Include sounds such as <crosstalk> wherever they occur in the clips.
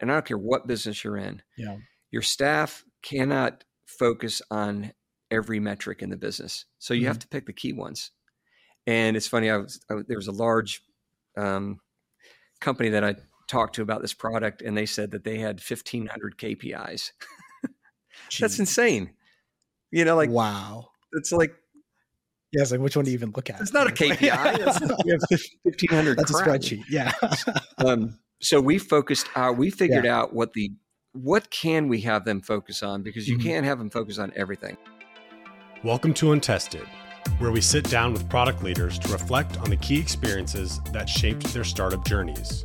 and I don't care what business you're in, Yeah. your staff cannot focus on every metric in the business. So you have to pick the key ones. And it's funny, I was, I, there was a large um, company that I talked to about this product, and they said that they had 1,500 KPIs. <laughs> That's insane. You know, like wow. it's like Yeah, it's like which one do you even look at? it's not a <laughs> KPI. It's, <laughs> we have 1,500. That's a spreadsheet. Yeah. um, so we focused our we figured out what the what can we have them focus on because you Mhm. can't have them focus on everything Welcome to Untested, where we sit down with product leaders to reflect on the key experiences that shaped their startup journeys.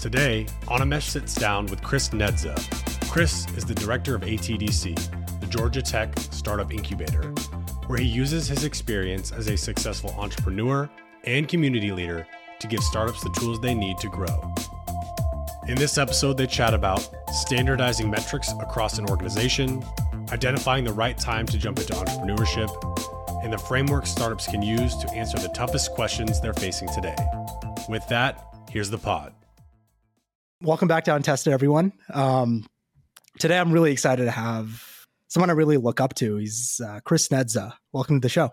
Today, Animesh sits down with Chris Nedza. Chris is the director of ATDC, the Georgia Tech Startup Incubator, where he uses his experience as a successful entrepreneur and community leader to give startups the tools they need to grow. In this episode, they chat about standardizing metrics across an organization, identifying the right time to jump into entrepreneurship, and the framework startups can use to answer the toughest questions they're facing today. With that, here's the pod. Welcome back to Untested, everyone. Um, today, I'm really excited to have someone I really look up to. He's uh, Chris Nedza. Welcome to the show.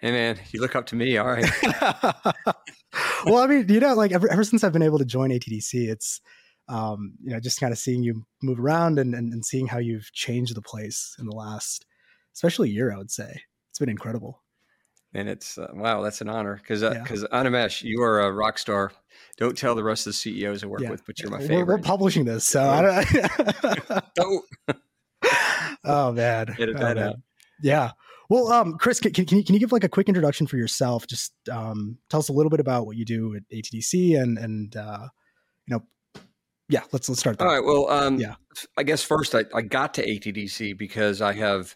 Hey man you look up to me all right <laughs> well, I mean, you know, like ever, ever since I've been able to join ATDC, it's, um, you know, just kind of seeing you move around and, and, and seeing how you've changed the place in the last, especially year, I would say. It's been incredible. and it's uh, wow that's an honor because Yeah. because Animesh you are a rock star don't tell the rest of the CEOs I work Yeah. with but you're my We're, favorite we're publishing this, so I <laughs> <laughs> don't. oh man, Oh, man. Yeah. Well, um, Chris, can, can, you can you give like a quick introduction for yourself? Just um, tell us a little bit about what you do at ATDC and and uh, you know, yeah, let's let's start there. All right. Well, um, Yeah. I guess first I, I got to ATDC because I have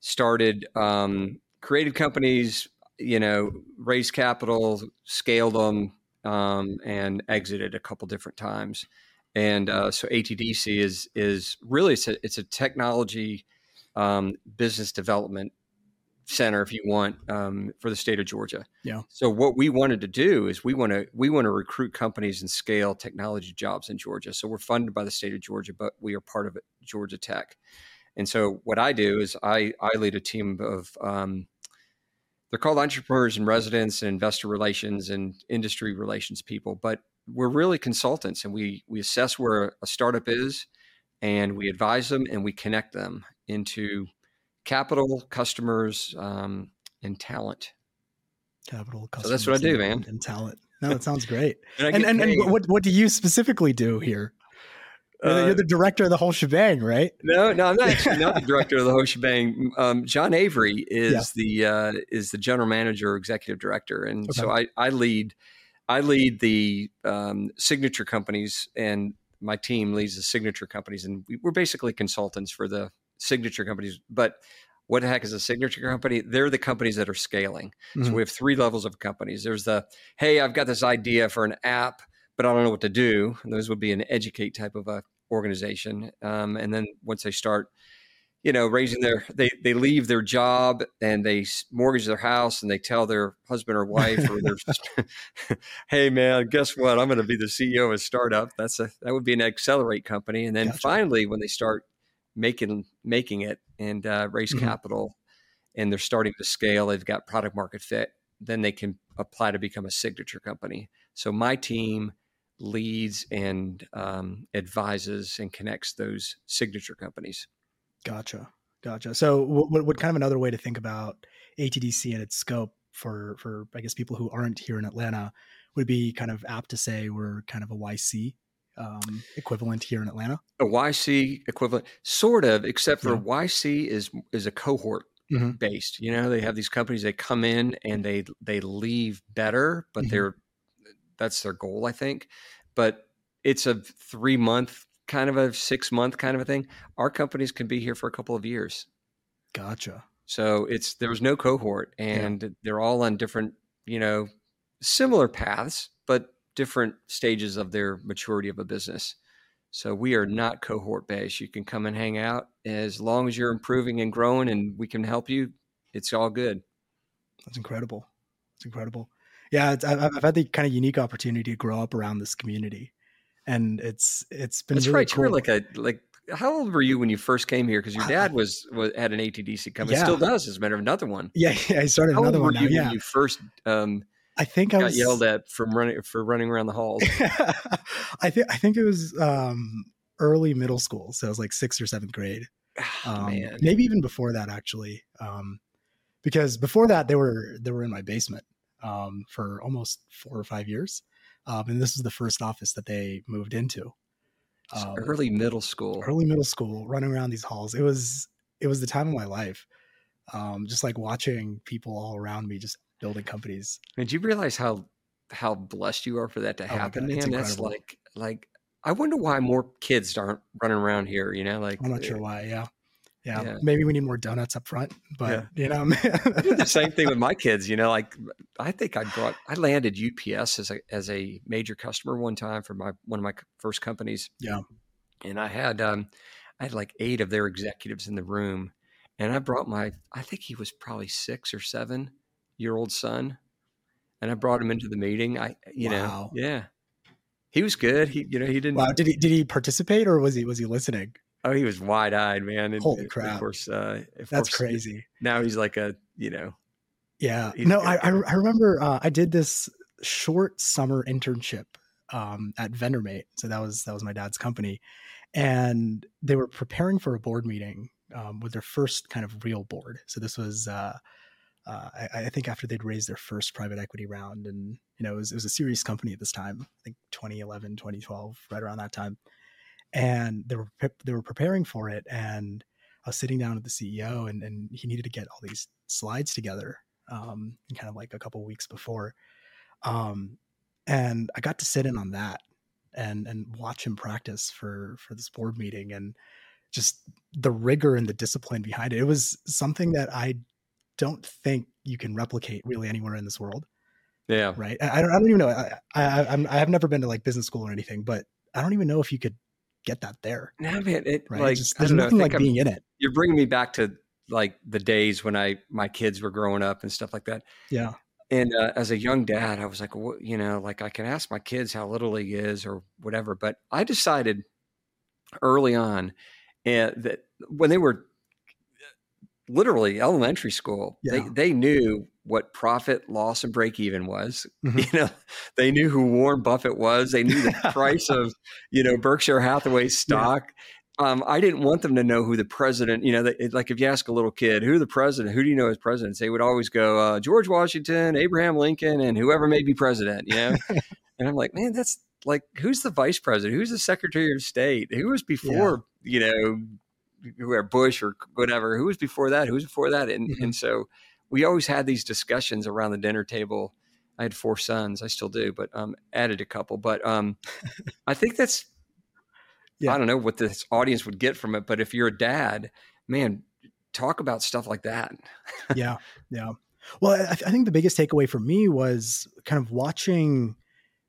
started um, created companies, you know, raised capital, scaled them, um, and exited a couple different times. And uh, so ATDC is is really it's a, it's a technology um, business development center, if you want, um, for the state of Georgia. Yeah. So what we wanted to do is we want to we want to recruit companies and scale technology jobs in Georgia. So we're funded by the state of Georgia, but we are part of it, Georgia Tech. And so what I do is I I lead a team of um, they're called entrepreneurs and residents and investor relations and industry relations people, but we're really consultants and we we assess where a startup is and we advise them and we connect them into capital, customers, um, and talent. Capital. So that's what I do, and- man. And talent. <laughs> No, that sounds great. I and and, and what what do you specifically do here? You're, the, Uh, you're the director of the whole shebang, right? No, no, I'm not actually not the <laughs> director of the whole shebang. Um, John Avery is the uh, is the general manager, or executive director, and so I, I lead I lead the um, signature companies, and my team leads the signature companies, and we, we're basically consultants for the signature companies. But what the heck is a signature company? They're the companies that are scaling. So Mhm. we have three levels of companies. There's the hey, I've got this idea for an app, but I don't know what to do. And those would be an educate type of a organization. Um, and then once they start, you know, raising their, they they leave their job and they mortgage their house and they tell their husband or wife or their, <laughs> <laughs> hey man, guess what? I'm going to be the CEO of a startup. That's a that would be an accelerate company. And then Gotcha. finally, when they start making making it and uh, raise Mhm. capital, and they're starting to scale, they've got product market fit. Then they can apply to become a signature company. So my team leads and um, advises and connects those signature companies. Gotcha, gotcha. So, what, what, what kind of another way to think about ATDC and its scope for for I guess people who aren't here in Atlanta would be kind of apt to say we're kind of a YC um, equivalent here in Atlanta. A YC equivalent, sort of, except for Yeah. YC is is a cohort Mhm. based. You know, they have these companies they come in and they they leave better, but Mhm. they're that's their goal, I think. But it's a three month kind of a six month kind of a thing. Our companies can be here for a couple of years. Gotcha. So it's there was no cohort, and they're all on different, you know, similar paths, but different stages of their maturity of a business. So we are not cohort based. You can come and hang out as long as you're improving and growing, and we can help you. It's all good. That's incredible. It's incredible. Yeah, it's, I've, I've had the kind of unique opportunity to grow up around this community, and it's it's been That's really right. cool. You were like a like. How old were you when you first came here? Because your dad <sighs> was, was had an ATDC company. Yeah. Still does. As a matter of another one. yeah, yeah, I started How old another were one now. Yeah, when you first um, I think I got was yelled at from running for running around the halls? <laughs> I think I think it was um, early middle school, so it was like sixth or seventh grade. Ah, Um, man, maybe even before that actually, um, because before that they were they were in my basement um, for almost four or five years, um, and this was the first office that they moved into. Um, early middle school. early middle school, running around these halls. It was it was the time of my life. Um, just like watching people all around me just building companies. Did you realize how how blessed you are for that to Oh happen, God, it's man? That's like like I wonder why more kids aren't running around here. You know, like I'm not uh, sure why. Yeah. Yeah. Yeah. Maybe we need more donuts up front, but you know, <laughs> I did the same thing with my kids. You know, like I think I brought I landed UPS as a as a major customer one time for my one of my first companies. Yeah. and I had um I had like eight of their executives in the room, and I brought my I think he was probably six or seven year old son, and I brought him into the meeting. I you Wow. know yeah. He was good. He, you know, he didn't. wow. Did he did he participate or was he was he listening? Oh, he was wide eyed, man. And, Holy crap. Of course, uh, of That's course, crazy. Now he's like a, you know, Yeah. No. I, I I remember uh, I did this short summer internship um, at VendorMate. So that was that was my dad's company, and they were preparing for a board meeting um, with their first kind of real board. So this was. Uh, uh, I, I think after they'd raised their first private equity round and you know it was, it was a serious company at this time i think 2011 2012 right around that time. And they were they were preparing for it and i was sitting down with the ceo and, and he needed to get all these slides together um, kind of like a couple weeks before. Um, and i got to sit in on that and and watch him practice for for this board meeting and just the rigor and the discipline behind it. It was something that i don't think you can replicate really anywhere in this world, yeah. right? I I don't, I don't even know. I, I, I'm, I have never been to like business school or anything, but I don't even know if you could get that there, No, man, it right? like Just, there's know. Nothing think like I'm- being in it. you're bringing me back to like the days when I my kids were growing up and stuff like that. Yeah, And uh, as a young dad, I was like, well, you know, like I can ask my kids how little league is or whatever. But I decided early on uh, that when they were literally elementary school, Yeah. they they knew what profit, loss, and break even was. <laughs> Mhm. You know, they knew who Warren Buffett was. They knew the price of <laughs> you know Berkshire Hathaway stock. Um, I didn't want them to know who the president. You know, they, like if you ask a little kid who the president, who do you know as presidents, they would always go uh, George Washington, Abraham Lincoln, and whoever may be president. You know, <laughs> and I'm like, man, that's like who's the vice president? Who's the secretary of state? Who was before? You know, whoever Bush or whatever. Who was before that? Who was before that? And Mhm. and so we always had these discussions around the dinner table. I had four sons. I still do, but um, added a couple. But um, <laughs> I think that's Yeah. I don't know what this audience would get from it, but if you're a dad, man, talk about stuff like that. yeah, <laughs> yeah. Well, I, I think the biggest takeaway for me was kind of watching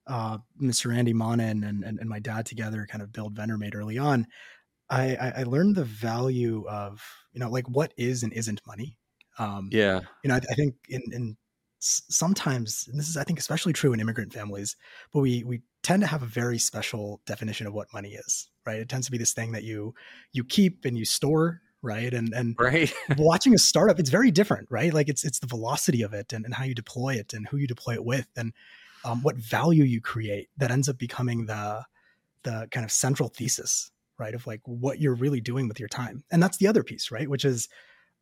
uh, Mr. Andy Monin and, and, and my dad together kind of build VendorMate early on. I, I, I learned the value of, you know, like what is and isn't money. Um, Yeah, you know, I, I think in, in sometimes, and this is, I think, especially true in immigrant families, but we, we tend to have a very special definition of what money is, right? It tends to be this thing that you, you keep and you store, right? And, and right. <laughs> watching a startup, it's very different, right? Like it's, it's the velocity of it and, and how you deploy it and who you deploy it with and um, what value you create that ends up becoming the, the kind of central thesis, right? Of like what you're really doing with your time. And that's the other piece, right? Which is,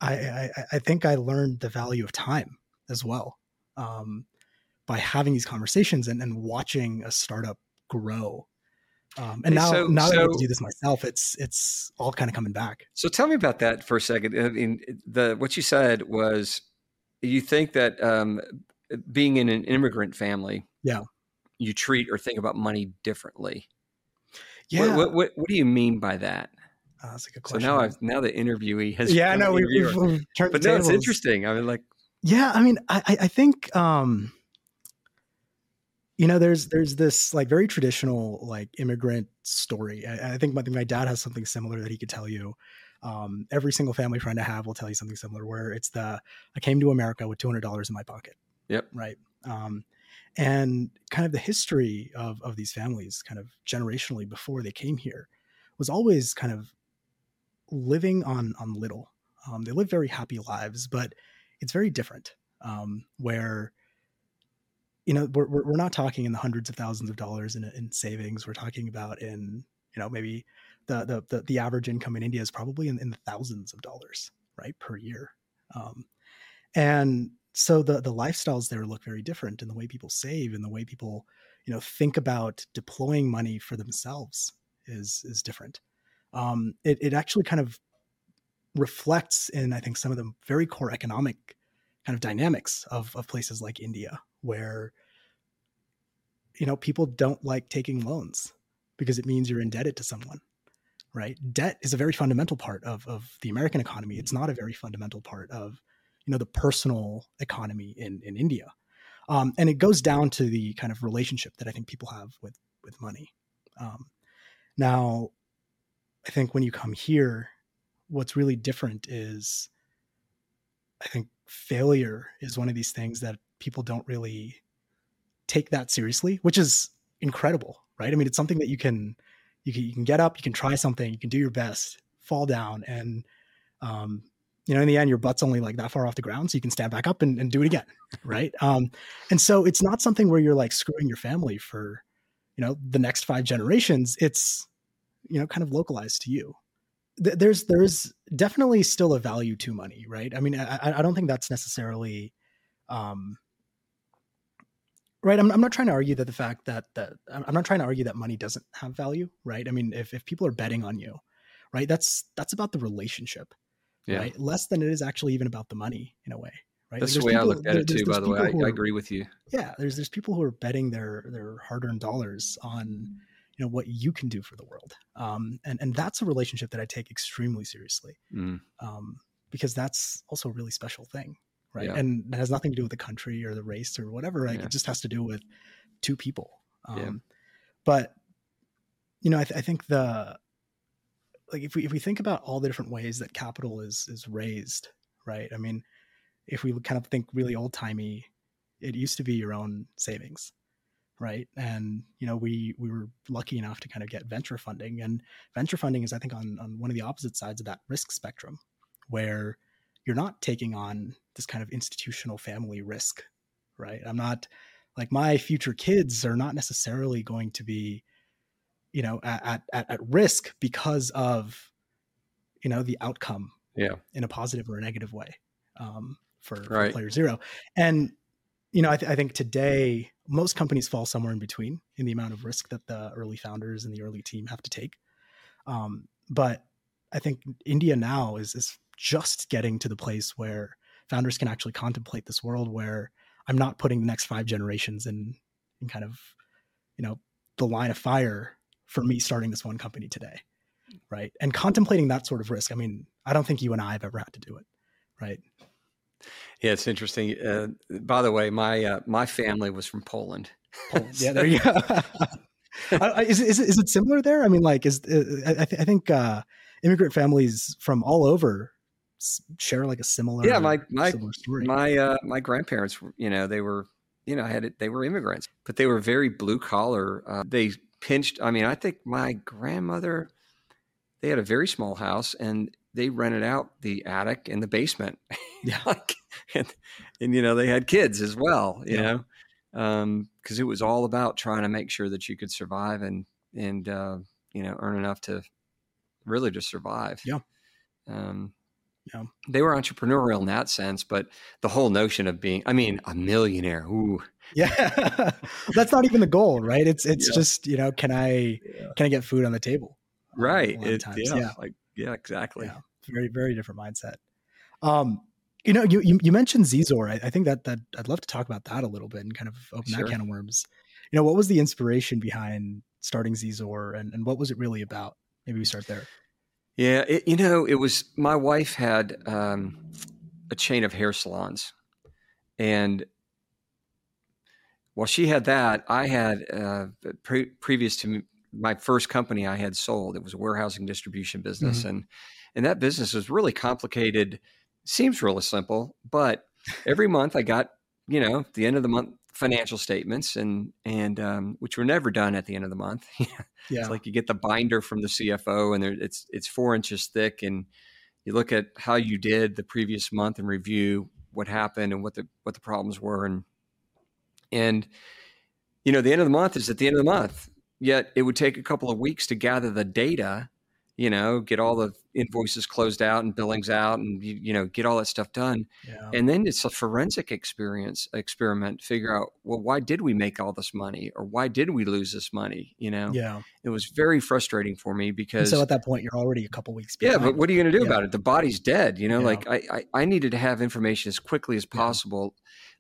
I, I, I think I learned the value of time as well um, by having these conversations and, and watching a startup grow. Um, and now, so- now that I do this myself, it's it's all kind of coming back. So tell me about that for a second. I mean, the what you said was you think that um, being in an immigrant family, Yeah. you treat or think about money differently. Yeah, What, what, what, what do you mean by that? Uh, that's a good question. So now I've now the interviewee has yeah, no, we, we've, we've turned but no, it's interesting. I mean, like Yeah, I mean, I, I- I think um, you know, there's there's this like very traditional like immigrant story. I, I think my, my dad has something similar that he could tell you. Um, every single family friend I have will tell you something similar, where it's the I came to America with two hundred dollars in my pocket. Yep. Right. Um, and kind of the history of of these families, kind of generationally before they came here, was always kind of living on on little. Um, they live very happy lives, but it's very different. Um, where you know we're, we're not talking in the hundreds of thousands of dollars in, in savings. We're talking about in you know maybe the the the, the average income in India is probably in, in the thousands of dollars right per year. Um, and so the the lifestyles there look very different and the way people save and the way people you know think about deploying money for themselves is is different. Um, it, it actually kind of reflects in i think some of the very core economic kind of dynamics of, of places like india where you know people don't like taking loans because it means you're indebted to someone right? Debt is a very fundamental part of, of the american economy. It's not a very fundamental part of you know the personal economy in in India, um, and it goes down to the kind of relationship that I think people have with with money. Um, now, I think when you come here, what's really different is, I think failure is one of these things that people don't really take that seriously, which is incredible, right? I mean, it's something that you can you can you can get up, you can try something, you can do your best, fall down, and um, you know, in the end, your butt's only like that far off the ground, so you can stand back up and, and do it again, <laughs> right? Um, and so it's not something where you're like screwing your family for, you know, the next five generations. It's, you know, kind of localized to you. Th- there's there's definitely still a value to money, right? I mean, I, I don't think that's necessarily, um, right. I'm, I'm not trying to argue that the fact that that I'm not trying to argue that money doesn't have value, right? I mean, if if people are betting on you, right, that's that's about the relationship yeah. right? Less than it is actually even about the money in a way, right? That's there's the way people, I look at it too. By the way, I, are, I, agree with you. Yeah, there's there's people who are betting their their hard earned dollars on you know what you can do for the world, um, and and that's a relationship that I take extremely seriously, mm. um, because that's also a really special thing, right? Yeah. And it has nothing to do with the country or the race or whatever. Like yeah. it just has to do with two people. Um, yeah. But you know, I, th- I think the like if we if we think about all the different ways that capital is is raised, right? I mean, if we kind of think really old timey, it used to be your own savings, right? And you know, we we were lucky enough to kind of get venture funding, and venture funding is I think on on one of the opposite sides of that risk spectrum, where you're not taking on this kind of institutional family risk, right? I'm not like my future kids are not necessarily going to be you know at, at at risk because of you know the outcome yeah. in a positive or a negative way um, for, right. for player zero. And you know I, th- I, think today most companies fall somewhere in between in the amount of risk that the early founders and the early team have to take. Um, but i think india now is is just getting to the place where founders can actually contemplate this world where i'm not putting the next five generations in in kind of you know the line of fire for me starting this one company today right? And contemplating that sort of risk i mean i don't think you and i have ever had to do it right? Yeah it's interesting uh, by the way my uh, my family was from poland, poland. yeah there <laughs> you go. <laughs> Is, is, is it similar there? I mean like is uh, I, th- I, think uh, immigrant families from all over share like a similar yeah my my my uh, my grandparents you know they were you know had it, they were immigrants but they were very blue collar uh, they pinched. I mean, I think my grandmother, they had a very small house and they rented out the attic and the basement. <laughs> Yeah. like, and, and, you know, they had kids as well, you yeah. know, um, cause it was all about trying to make sure that you could survive and, and, uh, you know, earn enough to really just survive. Yeah. Um, yeah. They were entrepreneurial in that sense, but the whole notion of being, I mean, a millionaire, ooh. Yeah. <laughs> That's not even the goal, right? It's it's yeah. just, you know, can I yeah. can I get food on the table? Right. It, yeah, yeah. Like yeah, exactly. Yeah. Very, very different mindset. Um, you know, you you, you mentioned Zizor. I, I, think that that I'd love to talk about that a little bit and kind of open sure. that can of worms. You know, what was the inspiration behind starting Zizor and, and what was it really about? Maybe we start there. Yeah, it, you know, it was my wife had um, a chain of hair salons, and while she had that, I had uh, pre- previous to my first company I had sold. It was a warehousing distribution business, mm-hmm. and and that business was really complicated. Seems really simple, but every month I got you know the end of the month financial statements and and um, which were never done at the end of the month. <laughs> Yeah. it's like you get the binder from the CFO and there, it's it's four inches thick and you look at how you did the previous month and review what happened and what the what the problems were and and you know the end of the month is at the end of the month yet it would take a couple of weeks to gather the data you know get all mm-hmm. the invoices closed out and billings out and you, you know get all that stuff done Yeah. and then it's a forensic experience experiment figure out well why did we make all this money or why did we lose this money you know yeah. it was very frustrating for me And because so at that point, you're already a couple weeks. yeah, but what are you going to do Yeah. about it? The body's dead. You know, Yeah. like I, I, I needed to have information as quickly as possible,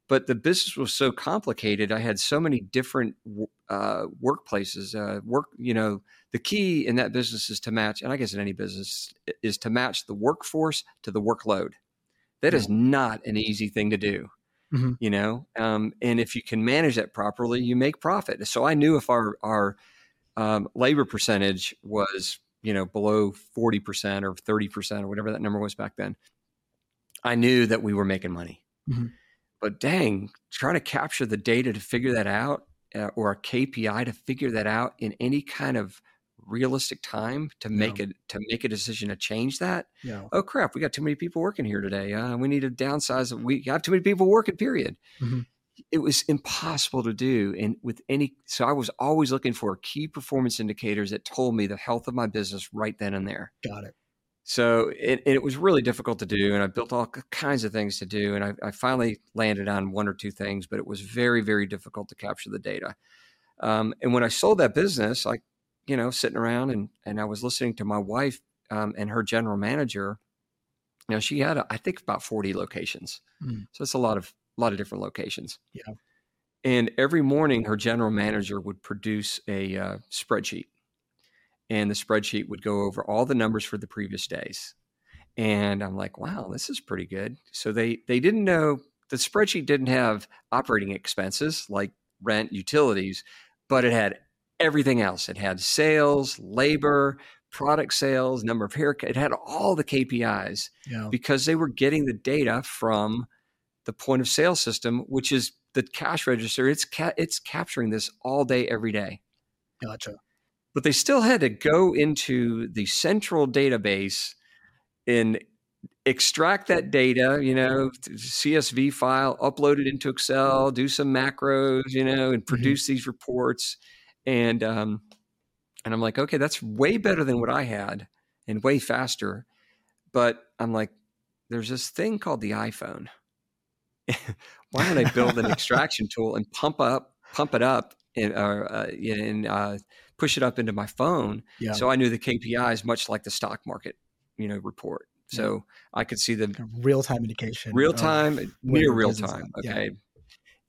but the business was so complicated. I had so many different uh, workplaces. Uh, work, you know, the key in that business is to match, and I guess in any business is to match the workforce to the workload. That is not an easy thing to do. Mhm. You know, um, and if you can manage that properly, you make profit. So I knew if our our um, labor percentage was you know below 40% or 30% or whatever that number was back then i knew that we were making money Mhm. But dang trying to capture the data to figure that out uh, or a kpi to figure that out in any kind of realistic time to make it to make a decision to change that Yeah. oh crap we got too many people working here today uh, we need to downsize we have too many people working period Mhm. it was impossible to do and with any so i was always looking for key performance indicators that told me the health of my business right then and there Got it. So it, it was really difficult to do and i built all kinds of things to do and I, I finally landed on one or two things but it was very very difficult to capture the data um, and when i sold that business i you know sitting around and and i was listening to my wife um, and her general manager you know she had i think about 40 locations Mm. so it's a lot of a lot of different locations Yeah. and every morning her general manager would produce a uh, spreadsheet and the spreadsheet would go over all the numbers for the previous days. And i'm like wow this is pretty good. So they they didn't know the spreadsheet didn't have operating expenses like rent utilities but it had everything else. It had sales labor product sales number of haircut it had all the kpis Yeah. because they were getting the data from the point of sale system which is the cash register. It's ca- it's capturing this all day every day. Gotcha. But they still had to go into the central database and extract that data, you know, CSV file, upload it into Excel, do some macros, you know, and produce these reports. And um, and I'm like, okay, that's way better than what I had and way faster. But I'm like, there's this thing called the iPhone. <laughs> Why don't I build an <laughs> extraction tool and pump up, pump it up, and uh, uh, and uh, push it up into my phone? Yeah. So I knew the KPIs, much like the stock market, you know, report. So I could see the real time indication. real time, near real time. Yeah. Okay,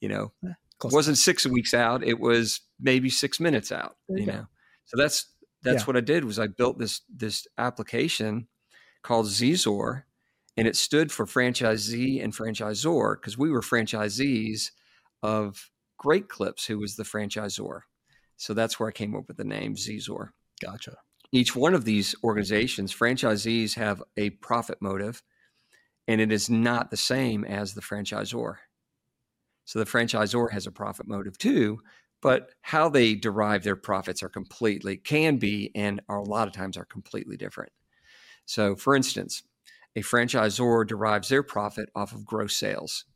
you know, eh, Close it wasn't six weeks out; it was maybe six minutes out. You You go. know, so that's that's Yeah. what I did was I built this this application called Zzor, and it stood for franchisee and franchisor because we were franchisees of Great Clips, who was the franchisor. So that's where I came up with the name Zizor. Gotcha. each one of these organizations, franchisees have a profit motive, and it is not the same as the franchisor. So the franchisor has a profit motive too, but how they derive their profits are completely can be and are a lot of times are completely different. So, for instance, a franchisor derives their profit off of gross sales.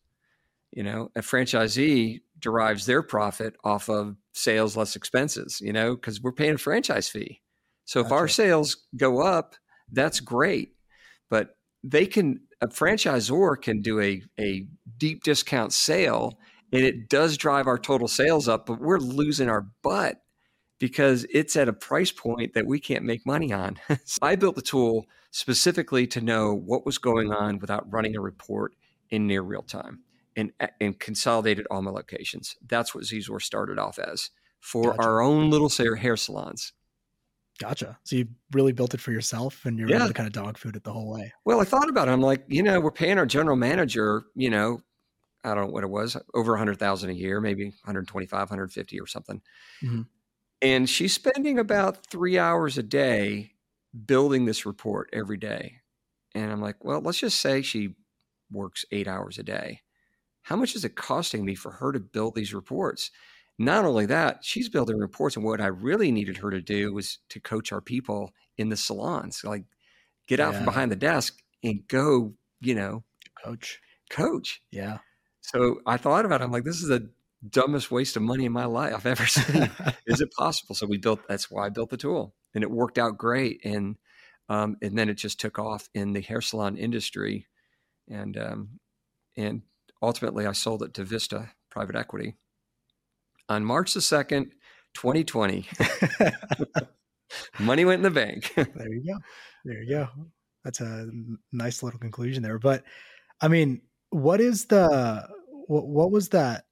You know, a franchisee derives their profit off of sales less expenses. You know, because we're paying a franchise fee. So if our Gotcha. sales go up, that's great. But they can a franchisor can do a a deep discount sale and it does drive our total sales up, but we're losing our butt because it's at a price point that we can't make money on. <laughs> so I built the tool specifically to know what was going on without running a report in near real time and and consolidated all my locations. That's what Zzor started off as for Gotcha. our own little hair salons. Gotcha. So you really built it for yourself and you're Yeah. able to kind of dog food it the whole way. Well, I thought about it. I'm like, you know, we're paying our general manager, you know, I don't know what it was, over a hundred thousand a year, maybe 125, 150 or something. Mhm. And she's spending about three hours a day building this report every day. And I'm like, well, let's just say she works eight hours a day. How much is it costing me for her to build these reports? Not only that, she's building reports, and what I really needed her to do was to coach our people in the salons, like get out yeah. from behind the desk and go, you know, coach, coach. Yeah. So I thought about it. I'm like, this is the dumbest waste of money in my life I've ever <laughs> seen. is it possible? So we built. That's why I built the tool, and it worked out great. And um, and then it just took off in the hair salon industry, and um, and ultimately I sold it to Vista Private Equity on March the second, 2020. <laughs> Money went in the bank. <laughs> there you go. There you go. That's a nice little conclusion there. But I mean, what is the what, what was that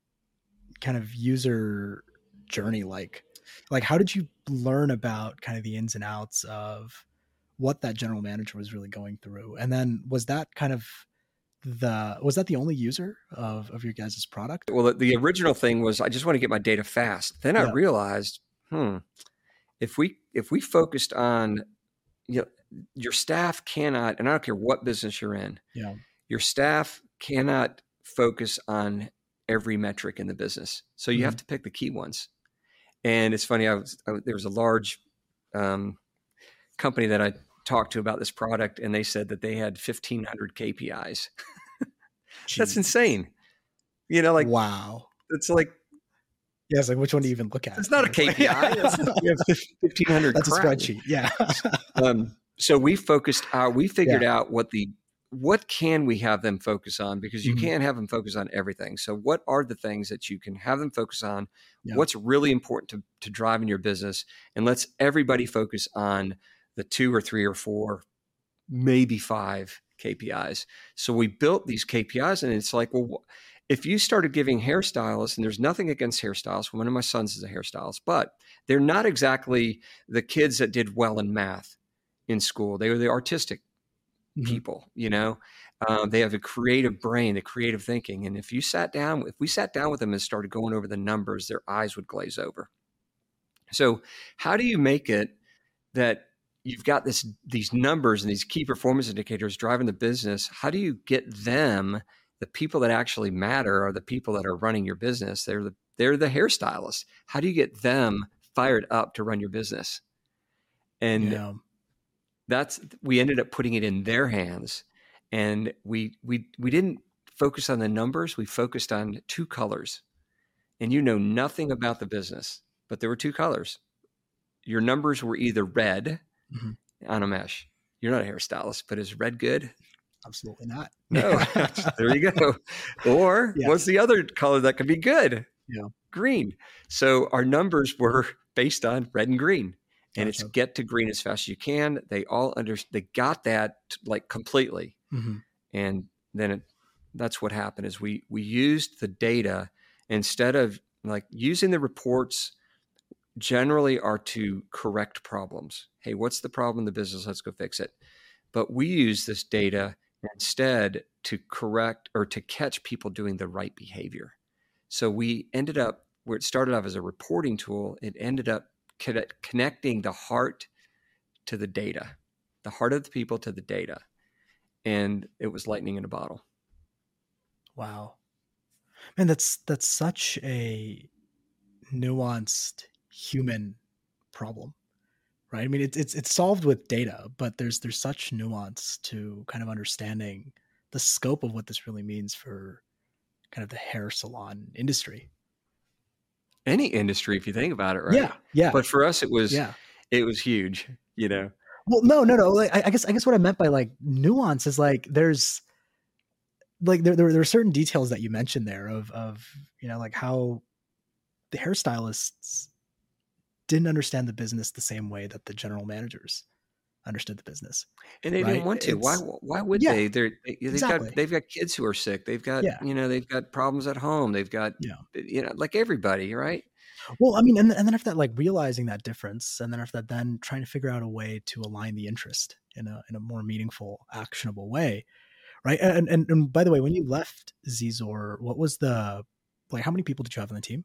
kind of user journey like? Like, how did you learn about kind of the ins and outs of what that general manager was really going through? And then was that kind of the was that the only user of of your guys' product? Well, the, original thing was I just want to get my data fast. Then yeah. I realized, hmm, if we if we focused on you know your staff cannot, and I don't care what business you're in, yeah, your staff cannot focus on every metric in the business. So you mm-hmm. have to pick the key ones. And it's funny, I was I, there was a large um, company that I talked to about this product, and they said that they had 1,500 KPIs. <laughs> That's insane. You know, like wow, it's like yeah, it's like which one do you even look at? It's not a KPI. we <laughs> have 1,500. That's crowd. a spreadsheet. Yeah. <laughs> um, so we focused out. We figured yeah. out what the what can we have them focus on because you mm-hmm. can't have them focus on everything. So what are the things that you can have them focus on? Yeah. What's really important to to drive in your business, and let's everybody focus on the two or three or four, maybe five KPIs. So we built these KPIs, and it's like, well, if you started giving hairstylists, and there's nothing against hairstylists, one of my sons is a hairstylist, but they're not exactly the kids that did well in math in school. They were the artistic mm-hmm. people, you know. Um, they have a creative brain, the creative thinking, and if you sat down, if we sat down with them and started going over the numbers, their eyes would glaze over. So, how do you make it that you've got this these numbers and these key performance indicators driving the business. How do you get them the people that actually matter are the people that are running your business. They're the they're the hairstylists. How do you get them fired up to run your business? And yeah. that's we ended up putting it in their hands. And we we we didn't focus on the numbers. We focused on two colors. And you know nothing about the business but there were two colors. Your numbers were either red mm-hmm. mesh, You're not a hairstylist, but is red good? Absolutely not. No, <laughs> <laughs> there you go. Or yeah. what's the other color that could be good? Yeah, green. So our numbers were based on red and green, and gotcha. it's get to green as fast as you can. They all under they got that like completely, mm-hmm. and then it, that's what happened is we we used the data instead of like using the reports generally are to correct problems. Hey, what's the problem in the business? Let's go fix it. But we use this data instead to correct or to catch people doing the right behavior. So we ended up where it started off as a reporting tool, it ended up connecting the heart to the data, the heart of the people to the data. And it was lightning in a bottle. Wow. Man, that's that's such a nuanced human problem right? I mean it's it's it's solved with data but there's there's such nuance to kind of understanding the scope of what this really means for kind of the hair salon industry. Any industry if you think about it right? Yeah yeah. But for us it was yeah. it was huge you know? Well no no no. Like, I, guess i guess what i meant by like nuance is like there's like there, there, there are certain details that you mentioned there of of you know like how the hairstylists didn't understand the business the same way that the general managers understood the business. And they right? didn't want to. It's, why? Why would yeah, they? They're, they, have exactly. got they've got kids who are sick. They've got yeah. you know they've got problems at home. They've got yeah. you know like everybody, right? Well, I mean, and, and then after that, like realizing that difference, and then after that, then trying to figure out a way to align the interest in a in a more meaningful, actionable way, right? And and, and by the way, when you left Zizor, what was the like? How many people did you have on the team?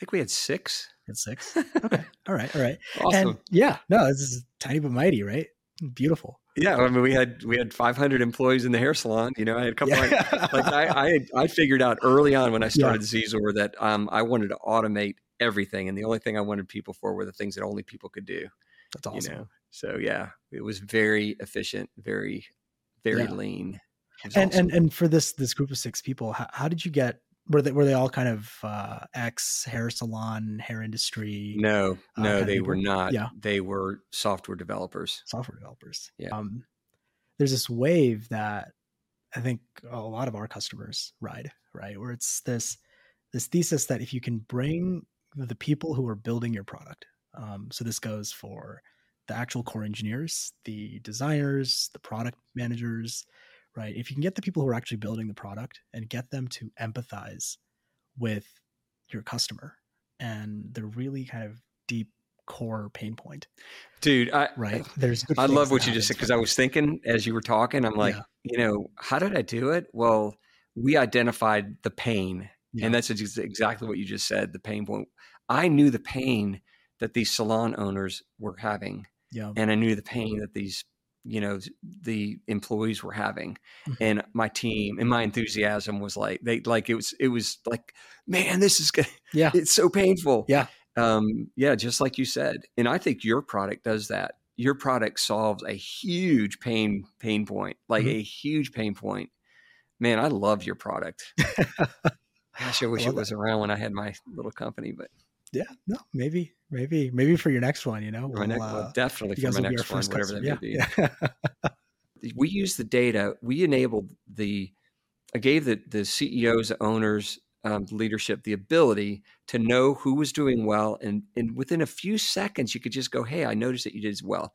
Think we had six. Had six. Okay. <laughs> all right. All right. Awesome. And yeah. No, this is tiny but mighty, right? Beautiful. Yeah, I mean, we had we had 500 employees in the hair salon. You know, I had a couple. Yeah. Like, like I, I, I figured out early on when I started yeah. Zizor that um, I wanted to automate everything, and the only thing I wanted people for were the things that only people could do. That's awesome. You know? So yeah, it was very efficient, very very yeah. lean. And awesome. and and for this this group of six people, how, how did you get were they were they all kind of uh, ex hair salon hair industry? No, uh, no, they were not. Yeah, they were software developers. Software developers. Yeah. Um, there's this wave that I think a lot of our customers ride, right? Where it's this this thesis that if you can bring the people who are building your product, um, so this goes for the actual core engineers, the designers, the product managers, right? If you can get the people who are actually building the product and get them to empathize with your customer and the really kind of deep core pain point. Dude, I right. There's I love what you just said because I was thinking as you were talking, I'm like, yeah. you know, how did I do it? Well, we identified the pain. Yeah. And that's exactly what you just said, the pain point. I knew the pain that these salon owners were having. Yeah. And I knew the pain that these you know the employees were having mm-hmm. and my team and my enthusiasm was like they like it was it was like man this is good yeah it's so painful yeah um yeah just like you said and i think your product does that your product solves a huge pain pain point like mm-hmm. a huge pain point man i love your product <laughs> gosh i wish I it was that. around when i had my little company but yeah, no, maybe, maybe, maybe for your next one, you know, we'll, next, uh, definitely for my next one, whatever that yeah, may be. <laughs> We use the data. We enabled the, I gave the the CEOs, owners, um, leadership the ability to know who was doing well, and and within a few seconds, you could just go, "Hey, I noticed that you did as well,"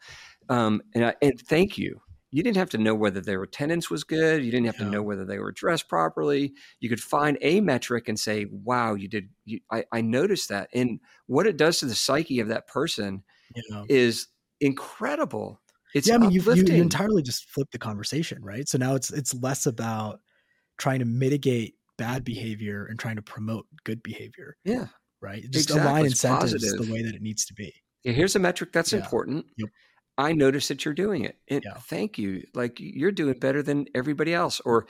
um, and I, and thank you you didn't have to know whether their attendance was good. You didn't have yeah. to know whether they were dressed properly. You could find a metric and say, wow, you did. You, I, I, noticed that. And what it does to the psyche of that person yeah. is incredible. It's yeah, I mean, you, you, you entirely just flip the conversation, right? So now it's it's less about trying to mitigate bad behavior and trying to promote good behavior. Yeah. Right. Just exactly. align incentives positive. the way that it needs to be. Yeah, here's a metric that's yeah. important. Yep. I notice that you're doing it. And yeah. thank you. Like you're doing better than everybody else. Or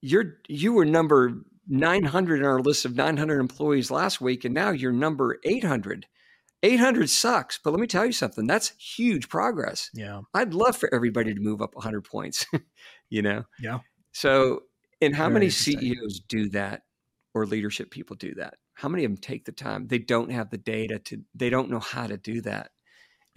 you're you were number 900 in our list of 900 employees last week and now you're number 800. 800 sucks, but let me tell you something. That's huge progress. Yeah. I'd love for everybody to move up 100 points, <laughs> you know. Yeah. So, and how Very many CEOs do that or leadership people do that? How many of them take the time? They don't have the data to they don't know how to do that.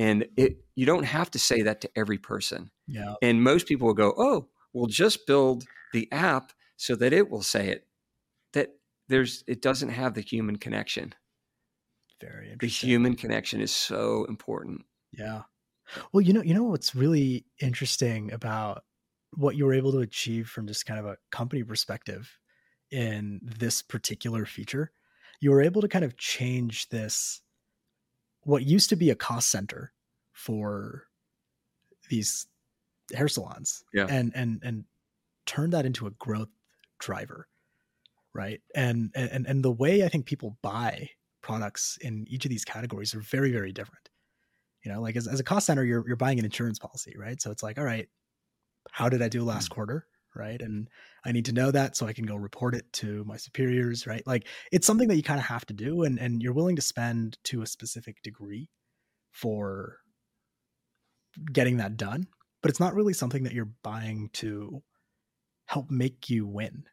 And it you don't have to say that to every person. Yeah. And most people will go, "Oh, we'll just build the app so that it will say it." That there's it doesn't have the human connection. Very interesting. The human connection is so important. Yeah. Well, you know, you know what's really interesting about what you were able to achieve from just kind of a company perspective in this particular feature. You were able to kind of change this what used to be a cost center for these hair salons yeah. and and and turn that into a growth driver right and and and the way i think people buy products in each of these categories are very very different you know like as, as a cost center you're you're buying an insurance policy right so it's like all right how did i do last mm-hmm. quarter right? And i need to know that so i can go report it to my superiors right? Like it's something that you kind of have to do and and you're willing to spend to a specific degree for getting that done but it's not really something that you're buying to help make you win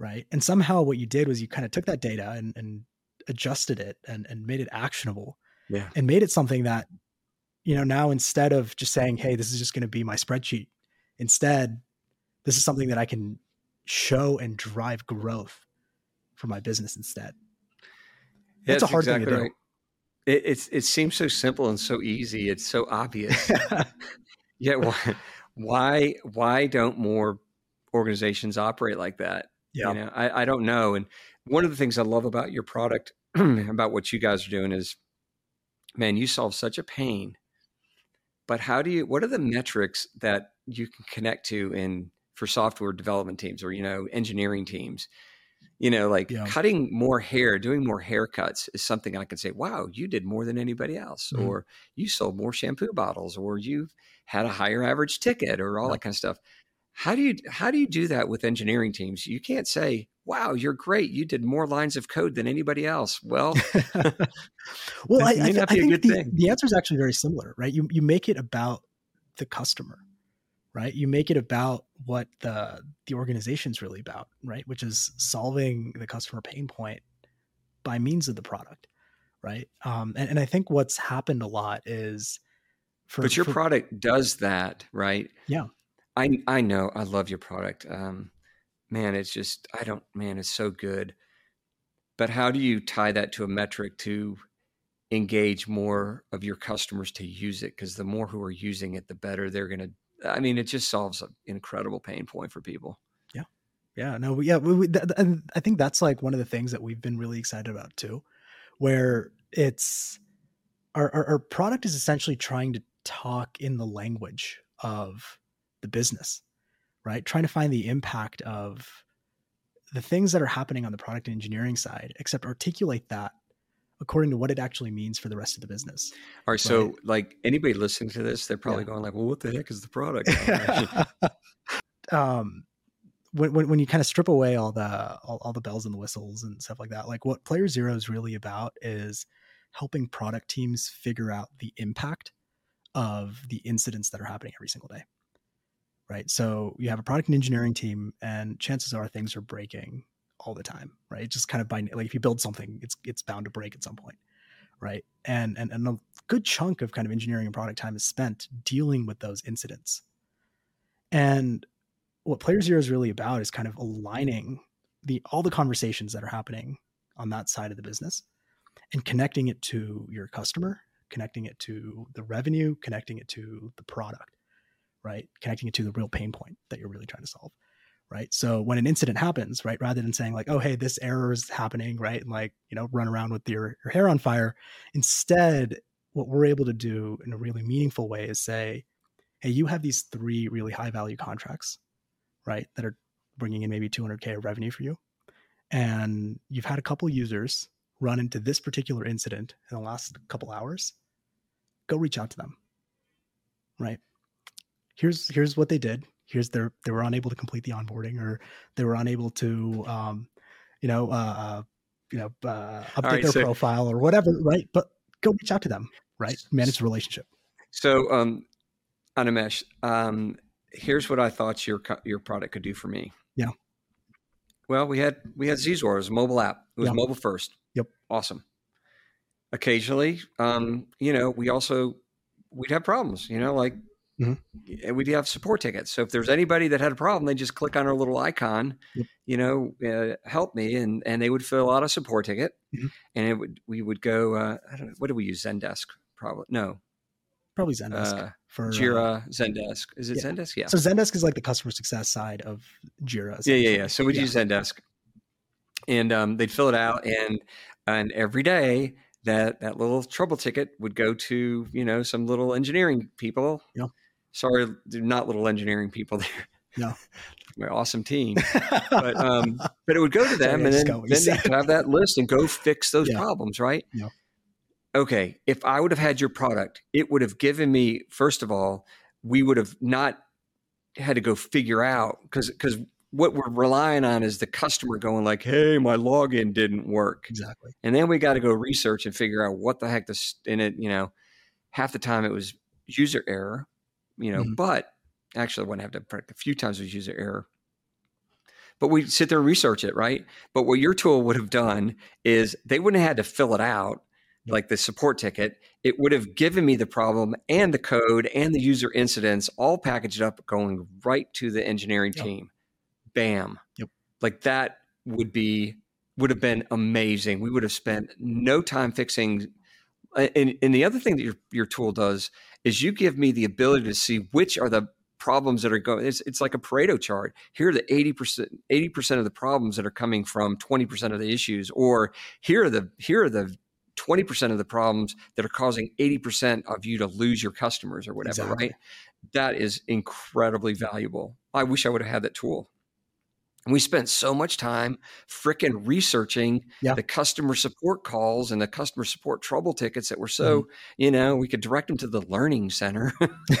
right? And somehow what you did was you kind of took that data and, and adjusted it and, and made it actionable yeah. and made it something that you know now instead of just saying hey this is just going to be my spreadsheet instead this is something that I can show and drive growth for my business instead. Yeah, That's a hard exactly thing to do. Right. It, it's it seems so simple and so easy. It's so obvious. <laughs> yeah, why, why why don't more organizations operate like that? Yeah, you know, I, I don't know. And one of the things I love about your product, <clears throat> about what you guys are doing, is, man, you solve such a pain. But how do you? What are the metrics that you can connect to in for software development teams or you know engineering teams You know, like yeah. cutting more hair, doing more haircuts is something I can say, wow, you did more than anybody else, mm-hmm. or you sold more shampoo bottles, or you had a higher average ticket, or all that kind of stuff. How do you how do you do that with engineering teams? You can't say, "Wow, you're great. You did more lines of code than anybody else." Well, <laughs> <laughs> well, I, I, I think the, the answer is actually very similar, right? You you make it about the customer, right? You make it about what the the organization's really about, right? Which is solving the customer pain point by means of the product, right? Um, and, and I think what's happened a lot is, for, but your for, product does that, right? Yeah. I I know I love your product. Um, man, it's just I don't man, it's so good. But how do you tie that to a metric to engage more of your customers to use it? Because the more who are using it, the better they're going to. I mean, it just solves an incredible pain point for people. Yeah, yeah, no, yeah, we, we, th- and I think that's like one of the things that we've been really excited about too, where it's our, our, our product is essentially trying to talk in the language of the business, right? Trying to find the impact of the things that are happening on the product engineering side, except articulate that according to what it actually means for the rest of the business. All right. right? So like anybody listening to this, they're probably yeah. going like, well, what the heck is the product? <laughs> <laughs> um, when, when, when you kind of strip away all the, all, all the bells and the whistles and stuff like that, like what player zero is really about is helping product teams figure out the impact of the incidents that are happening every single day right? So you have a product and engineering team, and chances are things are breaking all the time, right? It's just kind of by like if you build something, it's it's bound to break at some point, right? And and and a good chunk of kind of engineering and product time is spent dealing with those incidents. And what Player Zero is really about is kind of aligning the all the conversations that are happening on that side of the business and connecting it to your customer, connecting it to the revenue, connecting it to the product right? Connecting it to the real pain point that you're really trying to solve, right? So when an incident happens, right, rather than saying like, oh, hey, this error is happening, right, and like you know, run around with your your hair on fire, instead, what we're able to do in a really meaningful way is say, hey, you have these three really high value contracts, right, that are bringing in maybe 200k of revenue for you, and you've had a couple users run into this particular incident in the last couple hours. Go reach out to them, right? here's here's what they did. Here's their they were unable to complete the onboarding or they were unable to um, you know uh, you know uh, update right, their so, profile or whatever, right? But go reach out to them, right? Manage the relationship. So um Animesh, um here's what I thought your your product could do for me. Yeah. Well, we had we had Zzor, it was a mobile app. It was yeah. mobile first. Yep. Awesome. Occasionally, um, you know, we also we'd have problems, you know, like Mm-hmm. And we do have support tickets. So if there's anybody that had a problem, they just click on our little icon, yep. you know, uh, help me, and and they would fill out a support ticket, mm-hmm. and it would we would go. Uh, I don't know what do we use Zendesk? Probably no, probably Zendesk uh, for Jira. Uh, Zendesk is it yeah. Zendesk? Yeah. So Zendesk is like the customer success side of Jira. Yeah, yeah, yeah. So we'd yeah. use Zendesk, and um, they'd fill it out, and and every day that that little trouble ticket would go to you know some little engineering people. Yeah sorry, they're not little engineering people <laughs> there. No. My awesome team, but <laughs> um, but it would go to them, and then, then they have that list and go fix those yeah. problems, right? Yeah. Okay, if I would have had your product, it would have given me first of all, we would have not had to go figure out because because what we're relying on is the customer going like, "Hey, my login didn't work." Exactly. And then we got to go research and figure out what the heck this in it. You know, half the time it was user error, you know, mm-hmm. but actually I wouldn't have to predict a few times with user error. But we sit there and research it, right? But what your tool would have done is they wouldn't have had to fill it out like the support ticket. It would have given me the problem and the code and the user incidents all packaged up going right to the engineering yep. team. Bam. Yep. Like that would be would have been amazing. We would have spent no time fixing and, and the other thing that your your tool does is you give me the ability to see which are the problems that are going it's, it's like a pareto chart. Here are the 80% 80% of the problems that are coming from 20% of the issues or here are the here are the 20% of the problems that are causing 80% of you to lose your customers or whatever exactly. right that is incredibly valuable. I wish i would have had that tool we spent so much time freaking researching Yeah. the customer support calls and the customer support trouble tickets that were so, you know, we could direct them to the learning center. <laughs>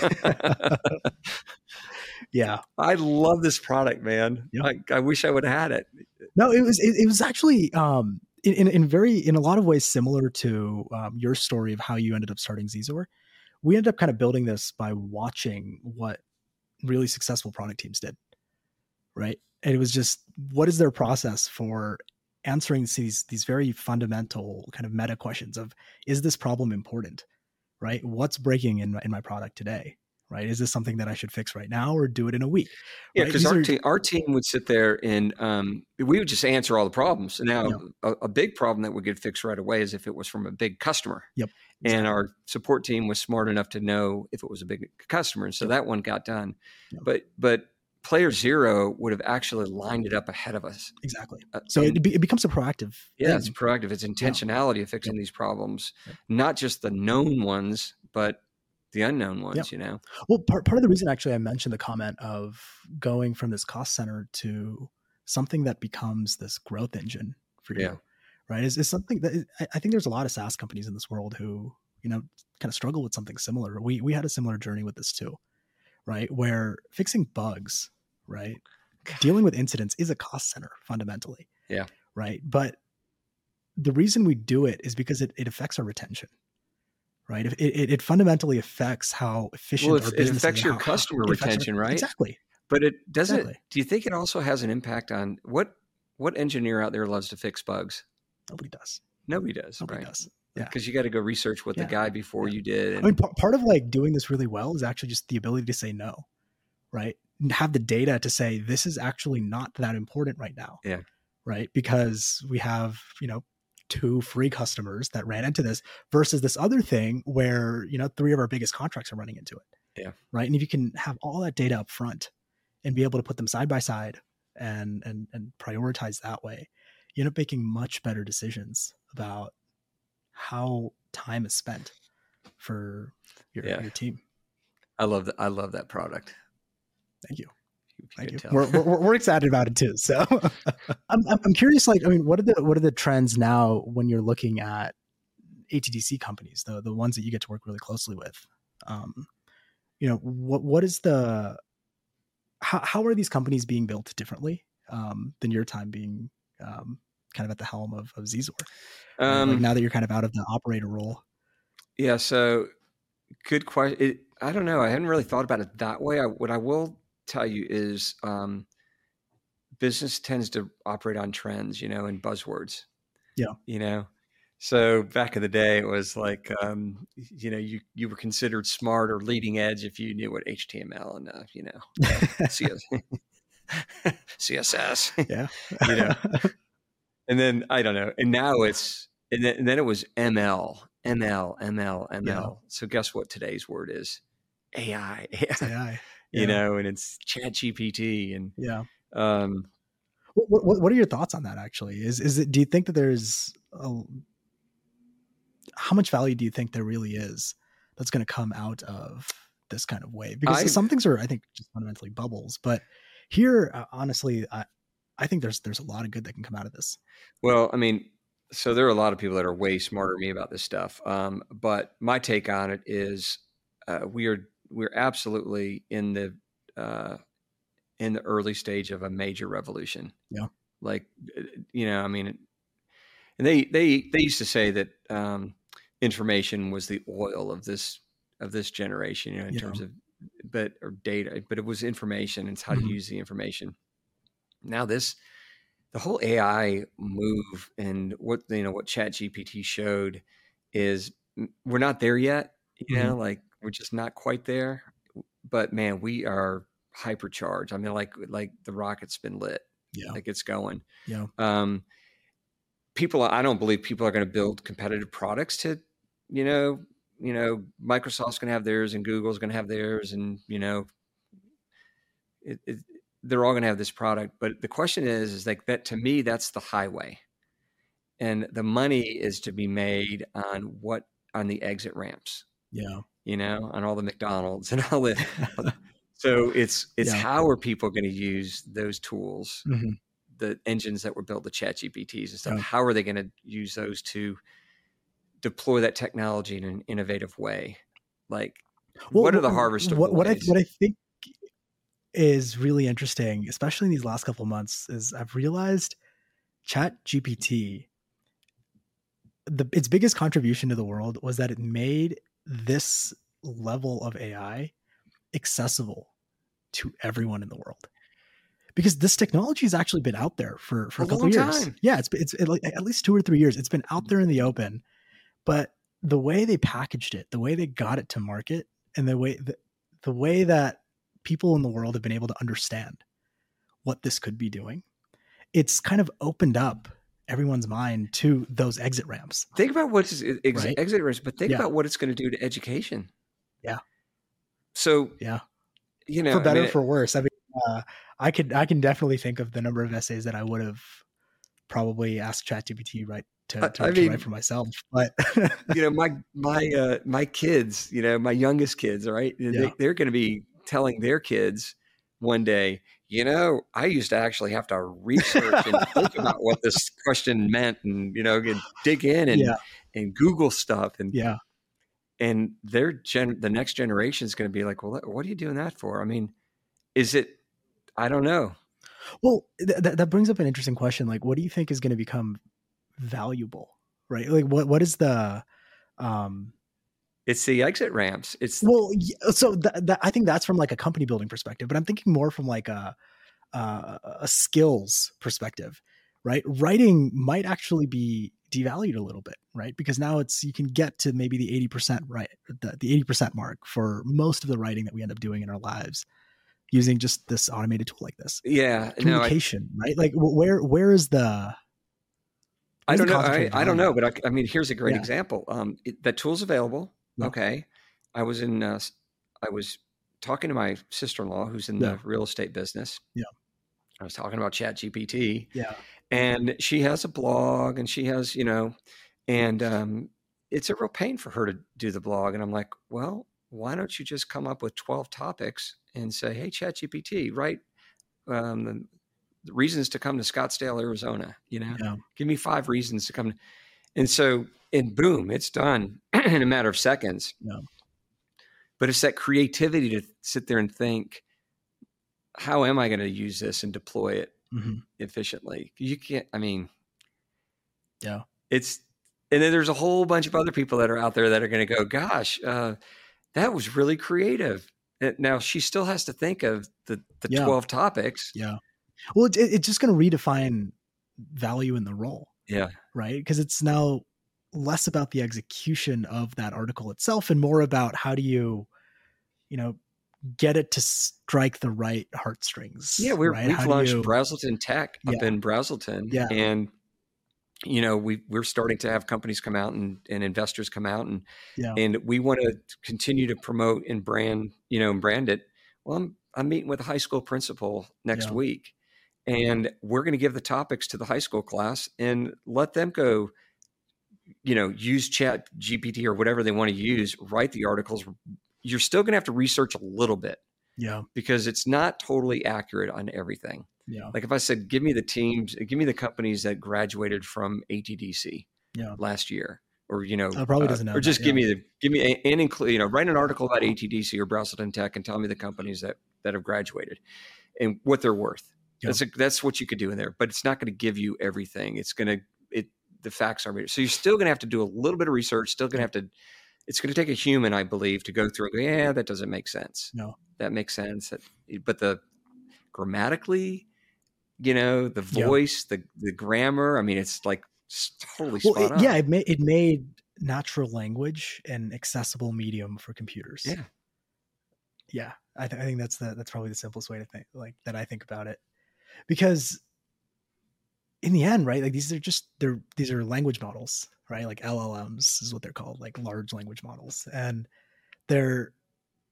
yeah. I love this product, man. Yeah. I, I wish I would have had it. No, it was it, it was actually um in, in in very in a lot of ways similar to um, your story of how you ended up starting Zizor. We ended up kind of building this by watching what really successful product teams did, right? And it was just what is their process for answering these these very fundamental kind of meta questions of is this problem important, right? What's breaking in my, in my product today, right? Is this something that I should fix right now or do it in a week? Yeah, because these our are- team, our team would sit there and um, we would just answer all the problems. Now, Yeah. a, a big problem that would get fixed right away is if it was from a big customer. Yep, And our support team was smart enough to know if it was a big customer, and so that one got done. But but player zero would have actually lined it up ahead of us. Exactly. Uh, So and- it, be, it becomes a proactive. yeah, it's proactive. It's intentionality of fixing these problems, Yep. not just the known ones, but the unknown ones. You know. Well, part, part of the reason actually I mentioned the comment of going from this cost center to something that becomes this growth engine for you, Yeah. right? Is, is something that I, I think there's a lot of SaaS companies in this world who, you know, kind of struggle with something similar. We, we had a similar journey with this too, right? Where fixing bugs, right? Dealing with incidents is a cost center fundamentally. Yeah. Right. But the reason we do it is because it, it affects our retention. Right. It, it, it fundamentally affects how efficient Well, our it, it business is affects your how- how- customer it affects our- retention, right? Exactly. But it doesn't. Exactly. Do you think it also has an impact on what what engineer out there loves to fix bugs? Nobody does. Nobody does, Nobody right? does. Yeah. Because you got to go research what Yeah. the guy before Yeah. you did. I mean, part, part of like doing this really well is actually just the ability to say no, right? And have the data to say this is actually not that important right now. Yeah. Right. Because we have, you know, two free customers that ran into this versus this other thing where, you know, three of our biggest contracts are running into it. Yeah. Right. And if you can have all that data up front and be able to put them side by side and and and prioritize that way, you end up making much better decisions about how time is spent for your, Yeah. your team. I love that. I love that product. Thank you. You Thank you. We're, we're, we're excited about it too. So <laughs> I'm, I'm I'm curious, like, I mean, what are the, what are the trends now when you're looking at ATDC companies, the, the ones that you get to work really closely with? Um, you know, what, what is the, how, how are these companies being built differently um, than your time being um, kind of at the helm of, of Zizor? Um, like now that you're kind of out of the operator role. Yeah. So good question. It, I don't know. I hadn't really thought about it that way. I, what I will tell you is um, business tends to operate on trends, you know, and buzzwords. Yeah. You know, so back in the day, it was like, um, you know, you, you were considered smart or leading edge if you knew what HTML and, uh, you know, <laughs> CS, CSS, <laughs> Yeah. <laughs> you know, and then I don't know. And now it's, and then, and then it was ML, ML, ML, ML. Yeah. So guess what today's word is? AI, AI. <laughs> you Yeah. know, and it's chat GPT and, Yeah. um, What, what, what are your thoughts on that? Actually, is is it? Do you think that there's a, how much value do you think there really is that's going to come out of this kind of way? Because I- some things are, I think, just fundamentally bubbles. But here, uh, honestly, I, I think there's there's a lot of good that can come out of this. Well, I mean, so there are a lot of people that are way smarter than me about this stuff. Um, but my take on it is, uh, we are we're absolutely in the uh, in the early stage of a major revolution. Yeah. Like, uh, you know, I mean, and they they they used to say that um, information was the oil of this of this generation. You know, in Yeah. terms of but or data, but it was information. It's how Mhm. to use the information. Now this the whole AI move and what you know what Chat GPT showed is mm, we're not there yet. You Mhm. know, like we're just not quite there. But man, we are hypercharged. I mean, like like the rocket's been lit. Yeah. Like it's going. Yeah. Um, people, I don't believe people are going to build competitive products to, you know, you know, Microsoft's going to have theirs and Google's going to have theirs, and you know, it, it, they're all going to have this product. But the question is, is like that to me, that's the highway, and the money is to be made on what on the exit ramps Yeah. you know, on all the McDonald's and all the. <laughs> So it's it's Yeah. how are people going to use those tools, Mhm. the engines that were built, the chat GPTs and stuff, Yeah. how are they going to use those to deploy that technology in an innovative way? Like Well, what are the harvest what, what I what I think is really interesting, especially in these last couple months, is I've realized Chat GPT, the its biggest contribution to the world was that it made this level of AI accessible to everyone in the world. Because this technology has actually been out there for, for A a couple years. time. Yeah, it's been- it's at least two or three years. It's been out there in the open, but the way they packaged it, the way they got it to market, and the way the, the way that people in the world have been able to understand what this could be doing, it's kind of opened up everyone's mind to those exit ramps. think about what's ex- Right. exit risk, but think Yeah. about what it's going to do to education. Yeah. So Yeah. you know, for I better mean, or for worse. I mean, uh, I could I can definitely think of the number of essays that I would have probably asked ChatGPT right to, I- to, I to mean- write for myself. But <laughs> you know my my uh my kids you know my youngest kids all right Yeah. they, they're going to be telling their kids one day you know i used to actually have to research and <laughs> think about what this question meant and you know dig in and yeah, and google stuff and yeah, and their gen the next generation is going to be like well what are you doing that for i mean is it i don't know Well, th- that that brings up an interesting question. Like, what do you think is going to become valuable? Right? Like, what what is the um it's the exit ramps it's well so that, that i think that's from like a company building perspective but i'm thinking more from like a a, a skills perspective right writing might actually be devalued a little bit right because now it's you can get to maybe the 80% right the, the 80% mark for most of the writing that we end up doing in our lives using just this automated tool like this yeah no I, communication right like where where is the I don't know. I, I don't know, but I, I mean, here's a great Yeah. example. Um, it, that tool's available. Yeah. Okay, I was in. Uh, I was talking to my sister-in-law, who's in Yeah. the real estate business. Yeah. I was talking about Chat GPT, yeah and she has a blog, and she has, you know, and um, it's a real pain for her to do the blog. And I'm like, well, why don't you just come up with 12 topics and say, hey, Chat GPT, write um, the, the reasons to come to Scottsdale, Arizona. You know, Yeah. give me five reasons to come. And so, and boom, it's done <clears throat> in a matter of seconds. Yeah. But it's that creativity to sit there and think, how am I going to use this and deploy it Mhm. efficiently? You can't, I mean, Yeah. it's, and then there's a whole bunch of other people that are out there that are going to go, gosh, uh, that was really creative. Uh, Now she still has to think of the, the Yeah. 12 topics. yeah well it, it- it's just going to redefine value in the role Yeah. right? Because it's now less about the execution of that article itself and more about how do you, you know, get it to strike the right heartstrings. Yeah, we're, right? we've How launched you- Braselton Tech up Yeah. in Braselton. Yeah. And, you know, we, we're starting to have companies come out and, and investors come out and, Yeah. and we want to continue to promote and brand, you know, and brand it. Well, I'm, I'm meeting with a high school principal next Yeah. week and we're going to give the topics to the high school class and let them go, you know, use chat GPT or whatever they want to use, write the articles. You're still going to have to research a little bit yeah, because it's not totally accurate on everything. yeah, Like if I said, give me the teams, give me the companies that graduated from ATDC yeah. last year, or you know, Uh, probably doesn't know or just that, give yeah. me the give me a- and include you know, write an article about ATDC or Braselton Tech and tell me the companies that that have graduated and what they're worth. Yeah. That's a, that's what you could do in there, but it's not going to give you everything. It's going to it the facts are so you're still going to have to do a little bit of research. Still going to have to. It's going to take a human, I believe, to go through and go, yeah, that doesn't make sense. No. that makes sense. But the grammatically, you know, the Yeah. voice, the the grammar. I mean, it's like totally Well, spot it, on. yeah, it made it made natural language an accessible medium for computers. Yeah. yeah. I, th- I think that's the that's probably the simplest way to think like that. I think about it because in the end, right? Like these are just they're these are language models, right? Like LLMs is what they're called, like large language models, and they're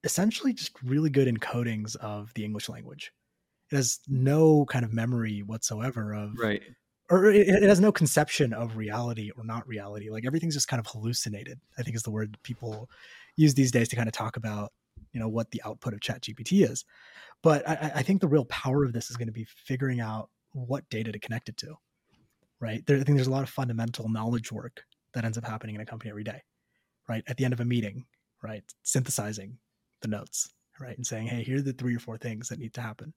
essentially just really good encodings of the English language. It has no kind of memory whatsoever of right. or it, it has no conception of reality or not reality. Like everything's just kind of hallucinated. I think is the word people use these days to kind of talk about you know what the output of chat gpt is but I, I think the real power of this is going to be figuring out what data to connect it to right there, i think there's a lot of fundamental knowledge work that ends up happening in a company every day right at the end of a meeting right synthesizing the notes right and saying hey here are the three or four things that need to happen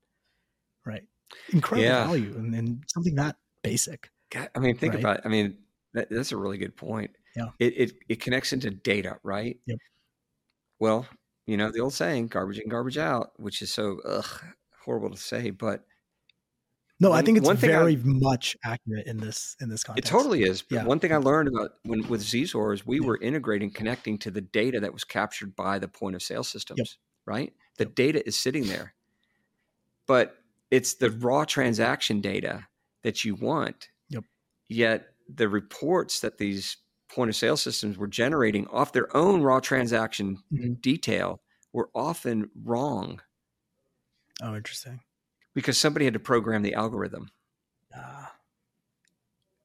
right incredible Yeah. value and, and something that basic God, I mean, think Right. about. I mean, that, that's a really good point. Yeah. It, it it connects into data, right? Yep. Well, you know the old saying, "Garbage in, garbage out," which is so ugh, horrible to say, but no i think it's one thing I- very much accurate in this in this context. it totally is. But Yeah. one thing I learned about when with Zzor is we Yeah. were integrating, connecting to the data that was captured by the point of sale systems, right? The data is sitting there, but it's the raw transaction data that you want. Yep. Yet the reports that these point of sale systems were generating off their own raw transaction Mhm. detail were often wrong oh interesting because somebody had to program the algorithm. Ah,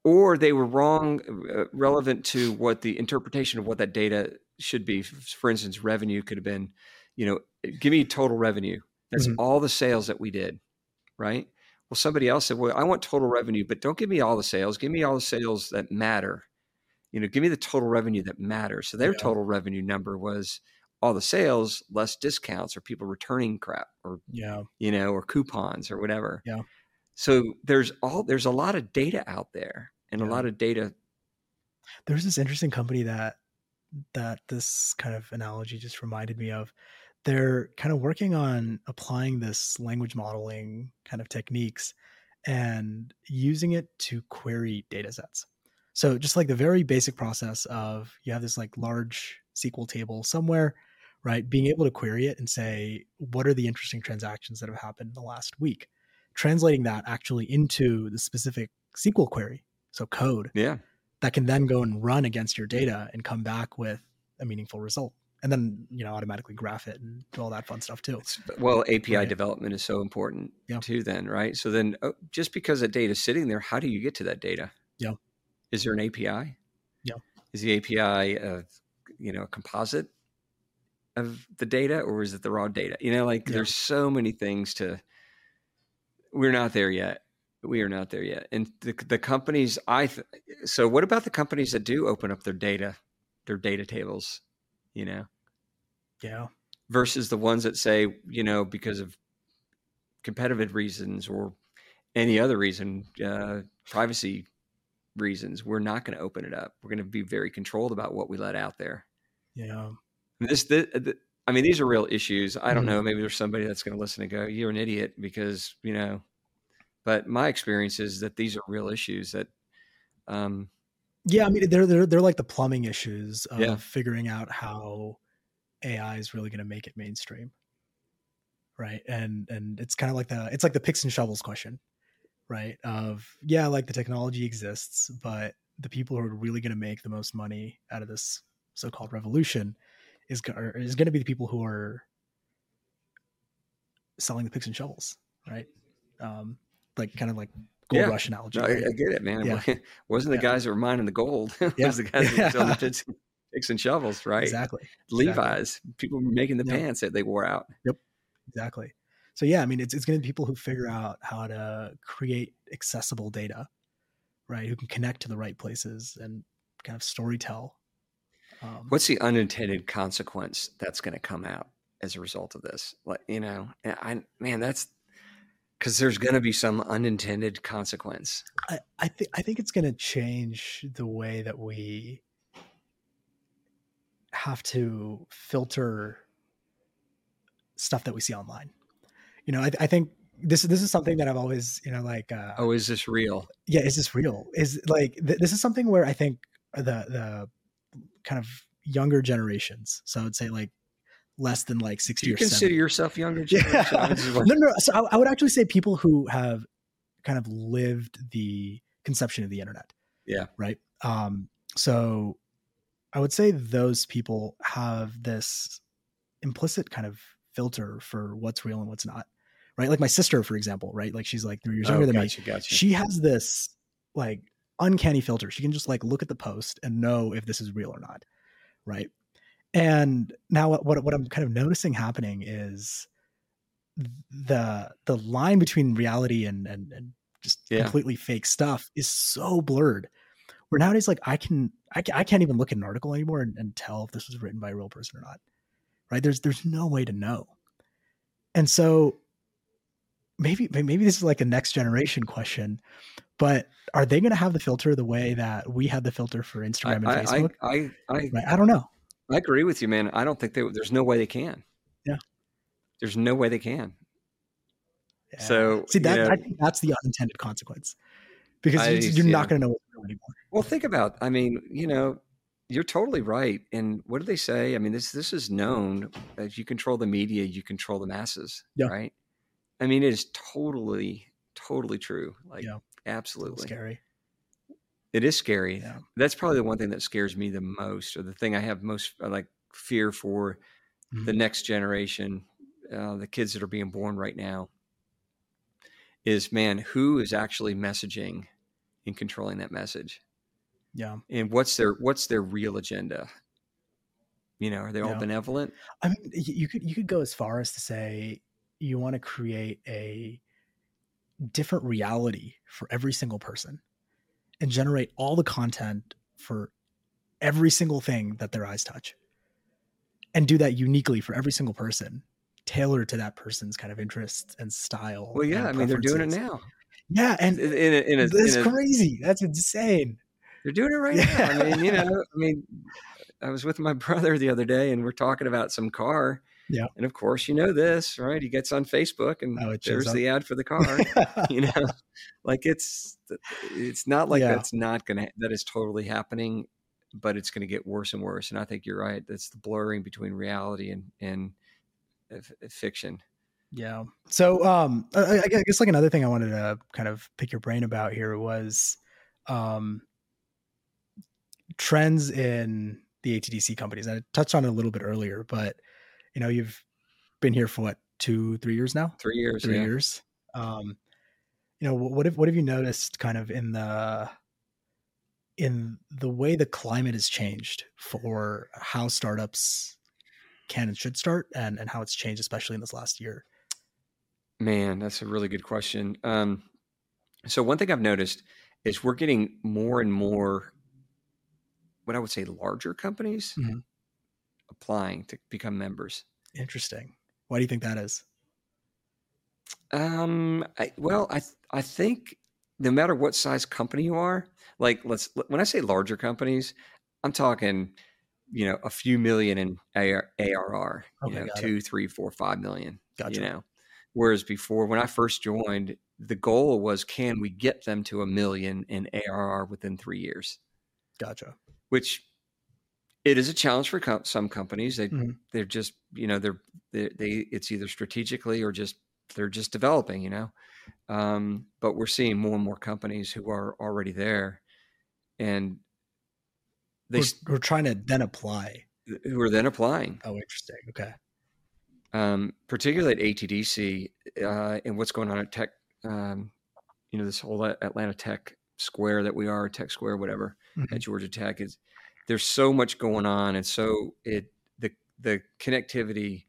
or they were wrong uh, relevant to what the interpretation of what that data should be. For instance revenue could have been you know give me total revenue. That's Mhm. all the sales that we did right? Well somebody else said well i want total revenue but don't give me all the sales. Give me all the sales that matter. You know give me the total revenue that matters. So their Yeah. total revenue number was all the sales less discounts or people returning crap or yeah you know, or coupons or whatever. Yeah. So there's all there's a lot of data out there and Yeah. a lot of data. there's this interesting company that that this kind of analogy just reminded me of they're kind of working on applying this language modeling kind of techniques and using it to query data sets so just like the very basic process of you have this like large sql table somewhere right being able to query it and say what are the interesting transactions that have happened in the last week translating that actually into the specific sql query so code Yeah. that can then go and run against your data and come back with a meaningful result and then you know automatically graph it and do all that fun stuff too well, API Right. development is so important Yeah. too. Then, right? So then, oh, just because that data is sitting there, how do you get to that data? Yeah. Is there an API? Yeah. Is the API a you know a composite of the data, or is it the raw data? You know, like Yeah. there's so many things to. We're not there yet. We are not there yet. And the the companies, I th- so what about the companies that do open up their data, their data tables? You know, yeah versus the ones that say, you know, because of competitive reasons or any other reason, uh, privacy reasons, we're not going to open it up. We're going to be very controlled about what we let out there. Yeah This, the, the, I mean, these are real issues. I don't Mhm. know. Maybe there's somebody that's going to listen and go, "You're an idiot," because you know. But my experience is that these are real issues that, um, yeah i mean they're they're, they're like the plumbing issues of Yeah. figuring out how ai is really going to make it mainstream right and and it's kind of like the it's like the picks and shovels question right of yeah like the technology exists but the people who are really going to make the most money out of this so-called revolution is is going to be the people who are selling the picks and shovels right um like kind of like gold Yeah. rush analogy no, I? I get it, man. Yeah. It <laughs> wasn't the Yeah. guys that were mining the gold. <laughs> it Yeah. was the guys that were selling the <laughs> picks, and shovels, right? exactly Levi's, people were making the Yeah. pants that they wore out. Yep. Exactly so yeah i mean it's, it's going to be people who figure out how to create accessible data right who can connect to the right places and kind of story tell um, What's the unintended consequence that's going to come out as a result of this? Like, you know, and I man, that's because there's going to be some unintended consequence. i, I think i think it's going to change the way that we have to filter stuff that we see online you know i, I think this this is something that i've always you know like uh, Oh, is this real? yeah is this real is like th- this is something where i think the the kind of younger generations so i would say like less than like 60 Do you or consider 70 yourself younger? <laughs> Yeah. generation? I no no so I, I would actually say people who have kind of lived the conception of the internet Yeah. right um so i would say those people have this implicit kind of filter for what's real and what's not right like my sister for example right like she's like three years Oh, younger than me gotcha, gotcha. she has this like uncanny filter. She can just like look at the post and know if this is real or not. Right. And now what, what what I'm kind of noticing happening is the the line between reality and and, and just Yeah. completely fake stuff is so blurred. Where nowadays, like I can I, ca- I can't even look at an article anymore and, and tell if this was written by a real person or not. Right? There's there's no way to know. And so maybe maybe this is like a next generation question, but are they going to have the filter the way that we had the filter for Instagram and I, I, Facebook? I, I, Right? I don't know. I agree with you, man. I don't think they, there's no way they can. Yeah. There's no way they can. Yeah. So, see you that know- I think that's the unintended consequence because I you're too. not going to know anymore. Well, think about. I mean, you know, you're totally right. And what do they say? I mean, this this is known. If you control the media, you control the masses. Yeah. Right. I mean, it is totally, totally true. Like, Yeah. It's a little absolutely. scary. It is scary. Yeah. That's probably the one thing that scares me the most, or the thing I have most uh, like fear for the Mhm. next generation, uh, the kids that are being born right now. Is man, who is actually messaging and controlling that message? Yeah. and what's their what's their real agenda you know are they all Yeah. benevolent I mean, you could you could go as far as to say you want to create a different reality for every single person and generate all the content for every single thing that their eyes touch and do that uniquely for every single person tailored to that person's kind of interests and style well yeah i mean they're doing it now. Yeah and in, a, in a, that's in a- crazy. That's insane. They're doing it right now. I mean you know <laughs> i mean i was with my <laughs> brother the other day and we're talking about some car Yeah. and of course you know this right he gets on facebook and Oh, there's the ad for the car <laughs> you know like it's it's not like Yeah. that's not gonna that is totally happening but it's going to get worse and worse and i think you're right that's the blurring between reality and and uh, f- fiction Yeah. So, um, I, I guess like another thing I wanted to kind of pick your brain about here was, um, trends in the ATDC companies. I touched on it a little bit earlier, but you know, you've been here for what two, three years now? three years Three yeah. years. Um, you know, what have what have you noticed kind of in the in the way the climate has changed for how startups can and should start, and and how it's changed, especially in this last year? Man, that's a really good question. Um, so one thing I've noticed is we're getting more and more, what I would say, larger companies Mhm. Applying to become members. Interesting. Why do you think that is? Um, I, well, I I think no matter what size company you are, like let's when I say larger companies, I'm talking, you know, a few million in AR, ARR, you know, got it. two, three, four, five million. Gotcha. You know, whereas before when I first joined, the goal was can we get them to a million in ARR within three years? Gotcha. Which it is a challenge for com- some companies. They Mhm. they're just you know they're they, they it's either strategically or just they're just developing. You know, um, but we're seeing more and more companies who are already there, and they We're, we're trying to then apply. who are then applying. Oh, interesting. Okay. um, particularly at ATDC uh, and what's going on at Tech, um, you know, this whole Atlanta Tech Square that we are, Tech Square, whatever, Mhm. at Georgia Tech is there's so much going on, and so it the the connectivity,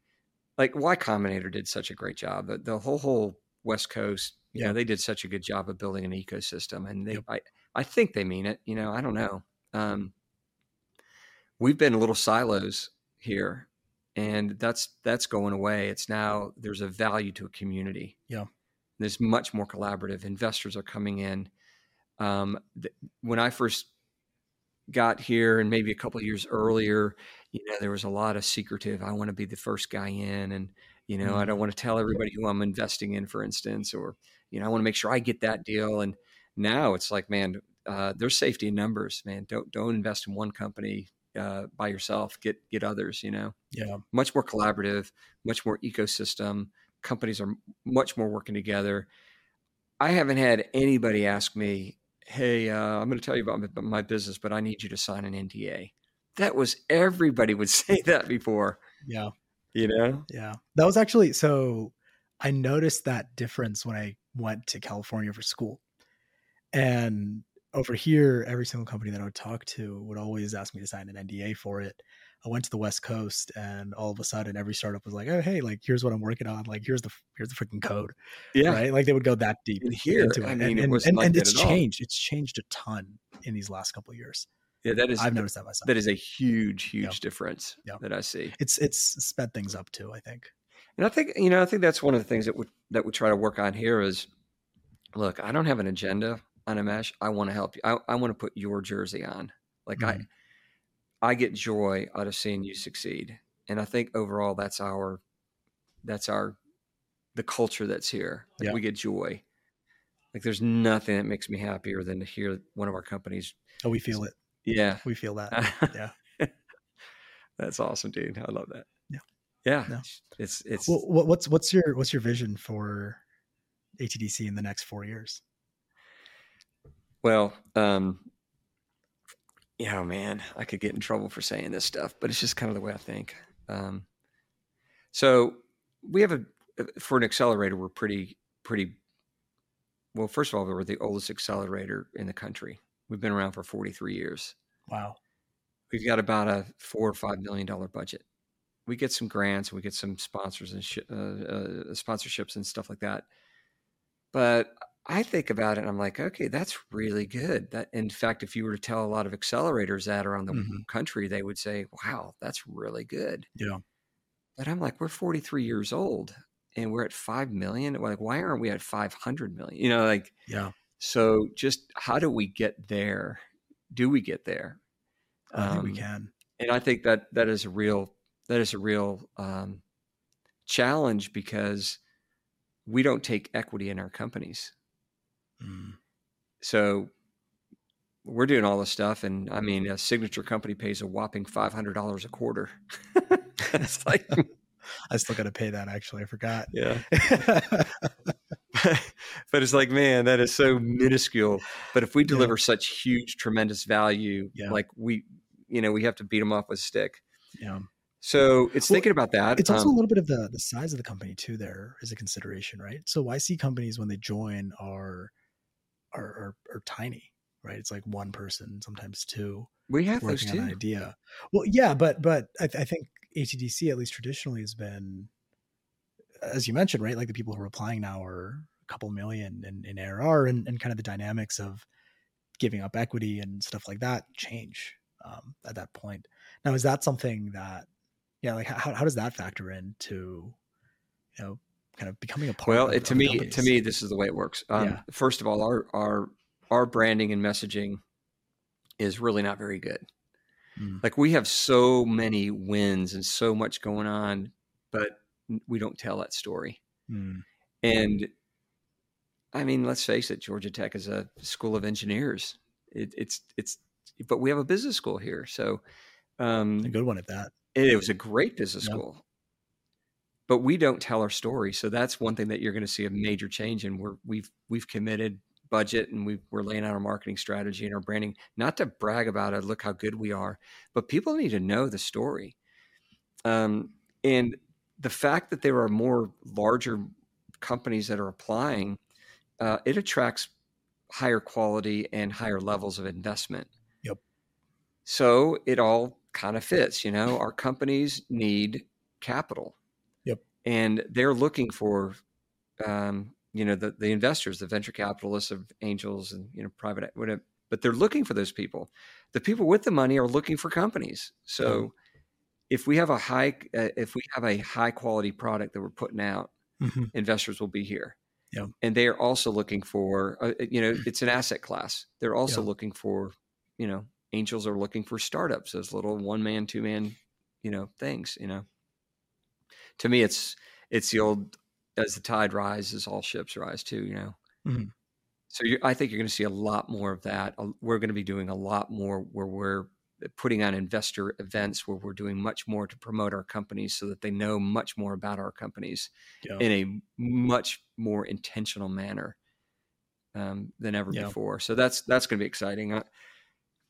like Y Combinator did such a great job. The, the whole whole West Coast, you Yeah. know, they did such a good job of building an ecosystem, and they Yep. I I think they mean it. You know, I don't know. Um, we've been little silos here and that's that's going away it's now there's a value to a community Yeah. there's much more collaborative investors are coming in um, th- when i first got here and maybe a couple of years earlier you know there was a lot of secretive i want to be the first guy in and you know i don't want to tell everybody who i'm investing in for instance or you know i want to make sure i get that deal and now it's like man uh, there's safety in numbers man don't don't invest in one company uh, by yourself get get others you know Yeah. much more collaborative, much more ecosystem. Companies are much more working together. I haven't had anybody ask me, "Hey, uh, I'm going to tell you about my, my business, but I need you to sign an NDA." That was everybody would <laughs> say that before, Yeah. you know. Yeah. That was actually so I noticed that difference when I went to California for school. And over here, every single company that I would talk to would always ask me to sign an NDA for it. I went to the West Coast, and all of a sudden, every startup was like, "Oh, hey, like here's what I'm working on. Like here's the here's the freaking code." Yeah, right. Like they would go that deep And here, into it. I mean, and, it wasn't and, like and it's all. changed. It's changed a ton in these last couple of years. yeah. That is I've noticed that myself. that is a huge, huge Yeah. difference Yeah. that I see. it's it's sped things up too. I think. And I think you know, I think that's one of the things that we that we try to work on here is, look, I don't have an agenda Animesh. I want to help you. I, I want to put your jersey on. Like Mhm. I, I get joy out of seeing you succeed, and I think overall that's our, that's our, the culture that's here. Like Yeah. We get joy. Like there's nothing that makes me happier than to hear one of our companies. Oh, we feel it. Yeah, We feel that. Yeah. <laughs> that's awesome, dude. I love that. Yeah. yeah. No. It's it's Well, what's what's your what's your vision for ATDC in the next four years? Well, um, yeah, man, I could get in trouble for saying this stuff, but it's just kind of the way I think. Um, so we have a for an accelerator, we're pretty pretty. Well, first of all, we're the oldest accelerator in the country. We've been around for 43 years. Wow. We've got about a four or five million dollar budget. We get some grants, we get some sponsors and sh- uh, uh, sponsorships and stuff like that. But I think about it, and I'm like, okay, that's really good. That, in fact, if you were to tell a lot of accelerators that around the Mhm. country, they would say, "Wow, that's really good." Yeah. But I'm like, we're 43 years old, and we're at five million. Like, why aren't we at 500 million? You know, like, Yeah. so just how do we get there? Do we get there? I think we Um, can. and I think that that is a real that is a real um, challenge because we don't take equity in our companies. Mm. So we're doing all this stuff, and I mean, a signature company pays a whopping five hundred dollars a quarter. <laughs> it's like, <laughs> I still got to pay that. Actually, I forgot. yeah, <laughs> but it's like, man, that is so minuscule. But if we Yeah. deliver such huge, tremendous value, Yeah. like we, you know, we have to beat them off with a stick. yeah. So it's Well, thinking about that. It's also Um, a little bit of the the size of the company too. There is a consideration, right? So YC companies when they join are are are, are tiny, right? It's like one person, sometimes two, we have those working on an idea. Well, yeah, but but I, I think ATDC at least traditionally has been, as you mentioned, right? Like the people who are applying now are a couple million in, in ARR, and, and kind of the dynamics of giving up equity and stuff like that change um, at that point. Now, is that something that, yeah, like how how does that factor into, you know, kind of becoming a part? Well, of, it, to me, companies? to me, this is the way it works. Um, Yeah. First of all, our our our branding and messaging is really not very good. Mm. Like we have so many wins and so much going on, but we don't tell that story. Mm. And I mean, let's face it, Georgia Tech is a school of engineers. It, it's it's, but we have a business school here, so um, a good one at that. it, was a great business Yeah. school. But we don't tell our story, so that's one thing that you're going to see a major change in. We're we've we've committed budget and we we're laying out our marketing strategy and our branding, not to brag about it, look how good we are, but people need to know the story. Um, and the fact that there are more larger companies that are applying, uh, it attracts higher quality and higher levels of investment. Yep. So it all kind of fits, you know. Our companies need capital. And they're looking for, um, you know, the the investors, the venture capitalists of angels and you know private whatever. But they're looking for those people. The people with the money are looking for companies. So if we have a high uh, if we have a high quality product that we're putting out, Mhm. investors will be here. Yeah. And they are also looking for, uh, you know, it's an asset class. They're also Yeah. looking for, you know, angels are looking for startups, those little one man, two man, you know, things, you know. To me, it's, it's the old, as the tide rises, all ships rise too, you know. Mhm. So I think you're going to see a lot more of that. We're going to be doing a lot more where we're putting on investor events where we're doing much more to promote our companies so that they know much more about our companies Yeah. in a much more intentional manner um, than ever Yeah. before. So that's that's going to be exciting. Uh,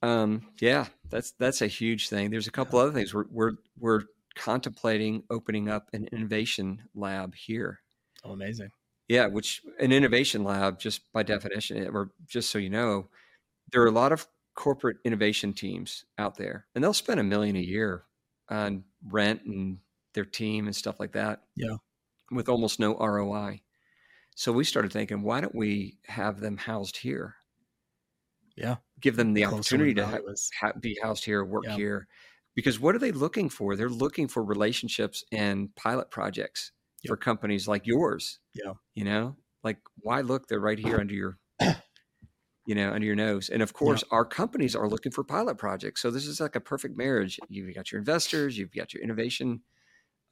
um, yeah, that's that's a huge thing. There's a couple other things we're we're we're contemplating opening up an innovation lab here. Oh, amazing. Yeah, which an innovation lab, just by definition, eh, or just so you know, there are a lot of corporate innovation teams out there, and they'll spend a million a year on rent and their team and stuff like that. Yeah. With almost no ROI. So we started thinking, why don't we have them housed here? Yeah. Give them the Closer opportunity to ha- ha- be housed here, work Yeah. here. Because what are they looking for? They're looking for relationships and pilot projects for companies like yours. Yeah. You know, like why look? They're right here under your, <clears throat> you know, under your nose. And of course, our companies are looking for pilot projects. So this is like a perfect marriage. You've got your investors, you've got your innovation.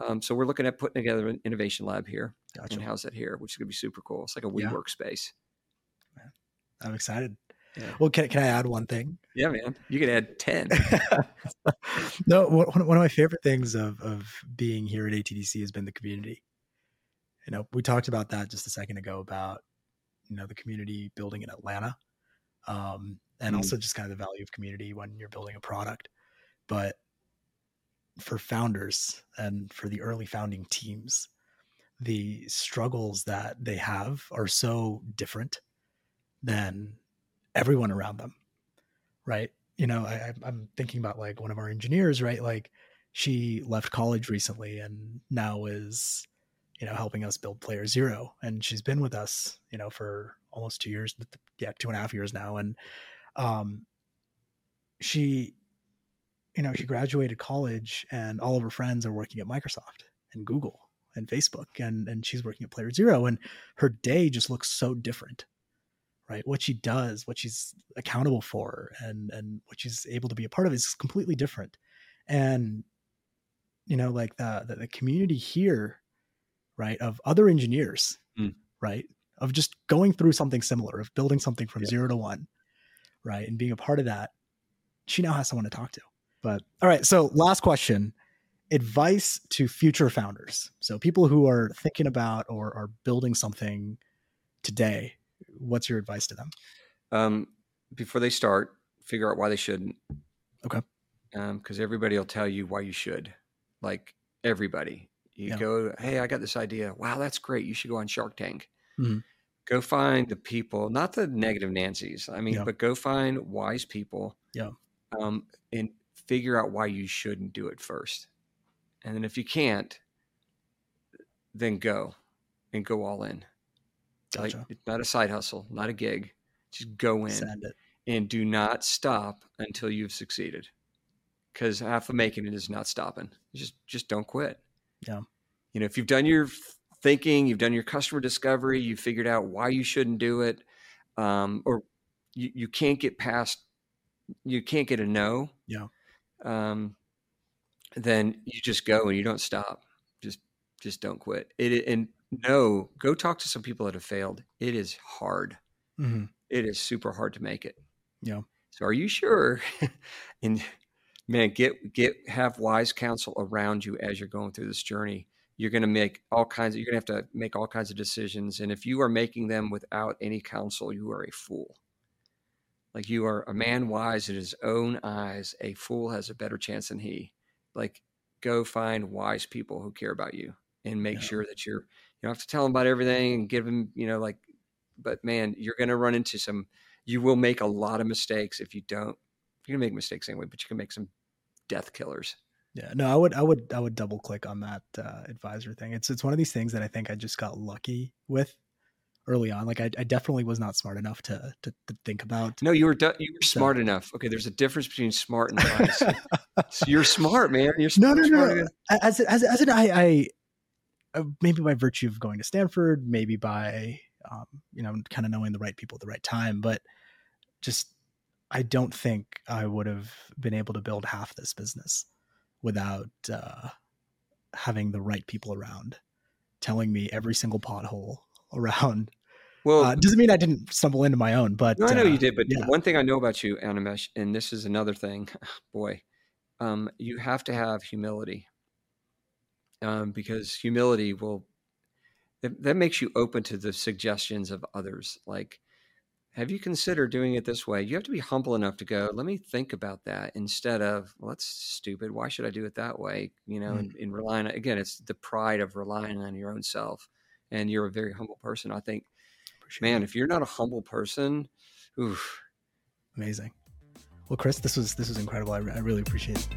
Um, so we're looking at putting together an innovation lab here Gotcha. and house it here, which is going to be super cool. It's like a Yeah. WeWork space. I'm excited. Yeah. Well, can, can I add one thing? Yeah, man. You can add 10. <laughs> no, one, one of my favorite things of, of being here at ATDC has been the community. You know, we talked about that just a second ago about, you know, the community building in Atlanta. Um, and Mm. also just kind of the value of community when you're building a product. But for founders and for the early founding teams, the struggles that they have are so different than everyone around them. Right. You know, I, I'm- thinking about like one of our engineers, right? Like she left college recently and now is, you know, helping us build Player Zero. And she's been with us, you know, for almost two years. Yeah, two and a half years now. And um, she, you know, she graduated college and all of her friends are working at Microsoft and Google and Facebook and and she's working at Player Zero and her day just looks so different. Right? What she does, what she's accountable for and and what she's able to be a part of is completely different. And you know, like the the, the community here, right, of other engineers, Mm. right? Of just going through something similar, of building something from Yeah. zero to one, right? And being a part of that, she now has someone to talk to. But all right, so last question advice to future founders. So people who are thinking about or are building something today, what's your advice to them? um, before they start, figure out why they shouldn't. Okay. Because everybody will tell you why you should. Like everybody, you Yeah. go, "Hey, I got this idea. Wow, that's great. You should go on Shark Tank." Mhm. Go find the people, not the negative Nancy's. I mean, Yeah. but go find wise people. Yeah. Um, and figure out why you shouldn't do it first. And then if you can't, then go and go all in. Gotcha. Like it's not a side hustle, not a gig. Just go in and do not stop until you've succeeded. Because half of making it is not stopping. Just just don't quit. Yeah. You know, if you've done your thinking, you've done your customer discovery, you figured out why you shouldn't do it, um, or you, you can't get past, you can't get a no. Yeah. Um, then you just go and you don't stop. Just just don't quit. It and no, go talk to some people that have failed. It is hard Mhm. it is super hard to make it. Yeah. So are you sure? <laughs> and man, get get have wise counsel around you as you're going through this journey. You're going to make all kinds of you're going to have to make all kinds of decisions and if you are making them without any counsel, you are a fool. Like you are a man wise in his own eyes, a fool has a better chance than he. Like go find wise people who care about you and make Yeah. sure that you're you don't have to tell them about everything and give them, you know, like but man, you're going to run into some. You will make a lot of mistakes if you don't. You're going to make mistakes anyway, but you can make some death killers. Yeah, no, I would, I would, I would double click on that uh, advisor thing. It's, it's one of these things that I think I just got lucky with early on. Like I, I definitely was not smart enough to, to, to think about. No, you were du- you were So- smart enough. Okay, there's a difference between smart and wise. <laughs> so you're smart, man. You're smart, No, no, no. As, as, as in, I, I, maybe by virtue of going to Stanford, maybe by, um, you know, kind of knowing the right people at the right time, but just, I don't think I would have been able to build half this business without uh, having the right people around, telling me every single pothole <laughs> around. Well, Uh, doesn't mean I didn't stumble into my own, but No, I know uh, you did, but yeah. one thing I know about you, Animesh, and this is another thing, <laughs> boy, um, you have to have humility, um, because humility will that, that makes you open to the suggestions of others. Like, have you considered doing it this way? You have to be humble enough to go. Let me think about that instead of, well, that's stupid. Why should I do it that way? You know, Mm. and, and relying on, again, it's the pride of relying on your own self. And you're a very humble person. I think Appreciate man, it. if you're not a humble person, oof, amazing. Well, Chris, this was this was incredible. I, I really appreciate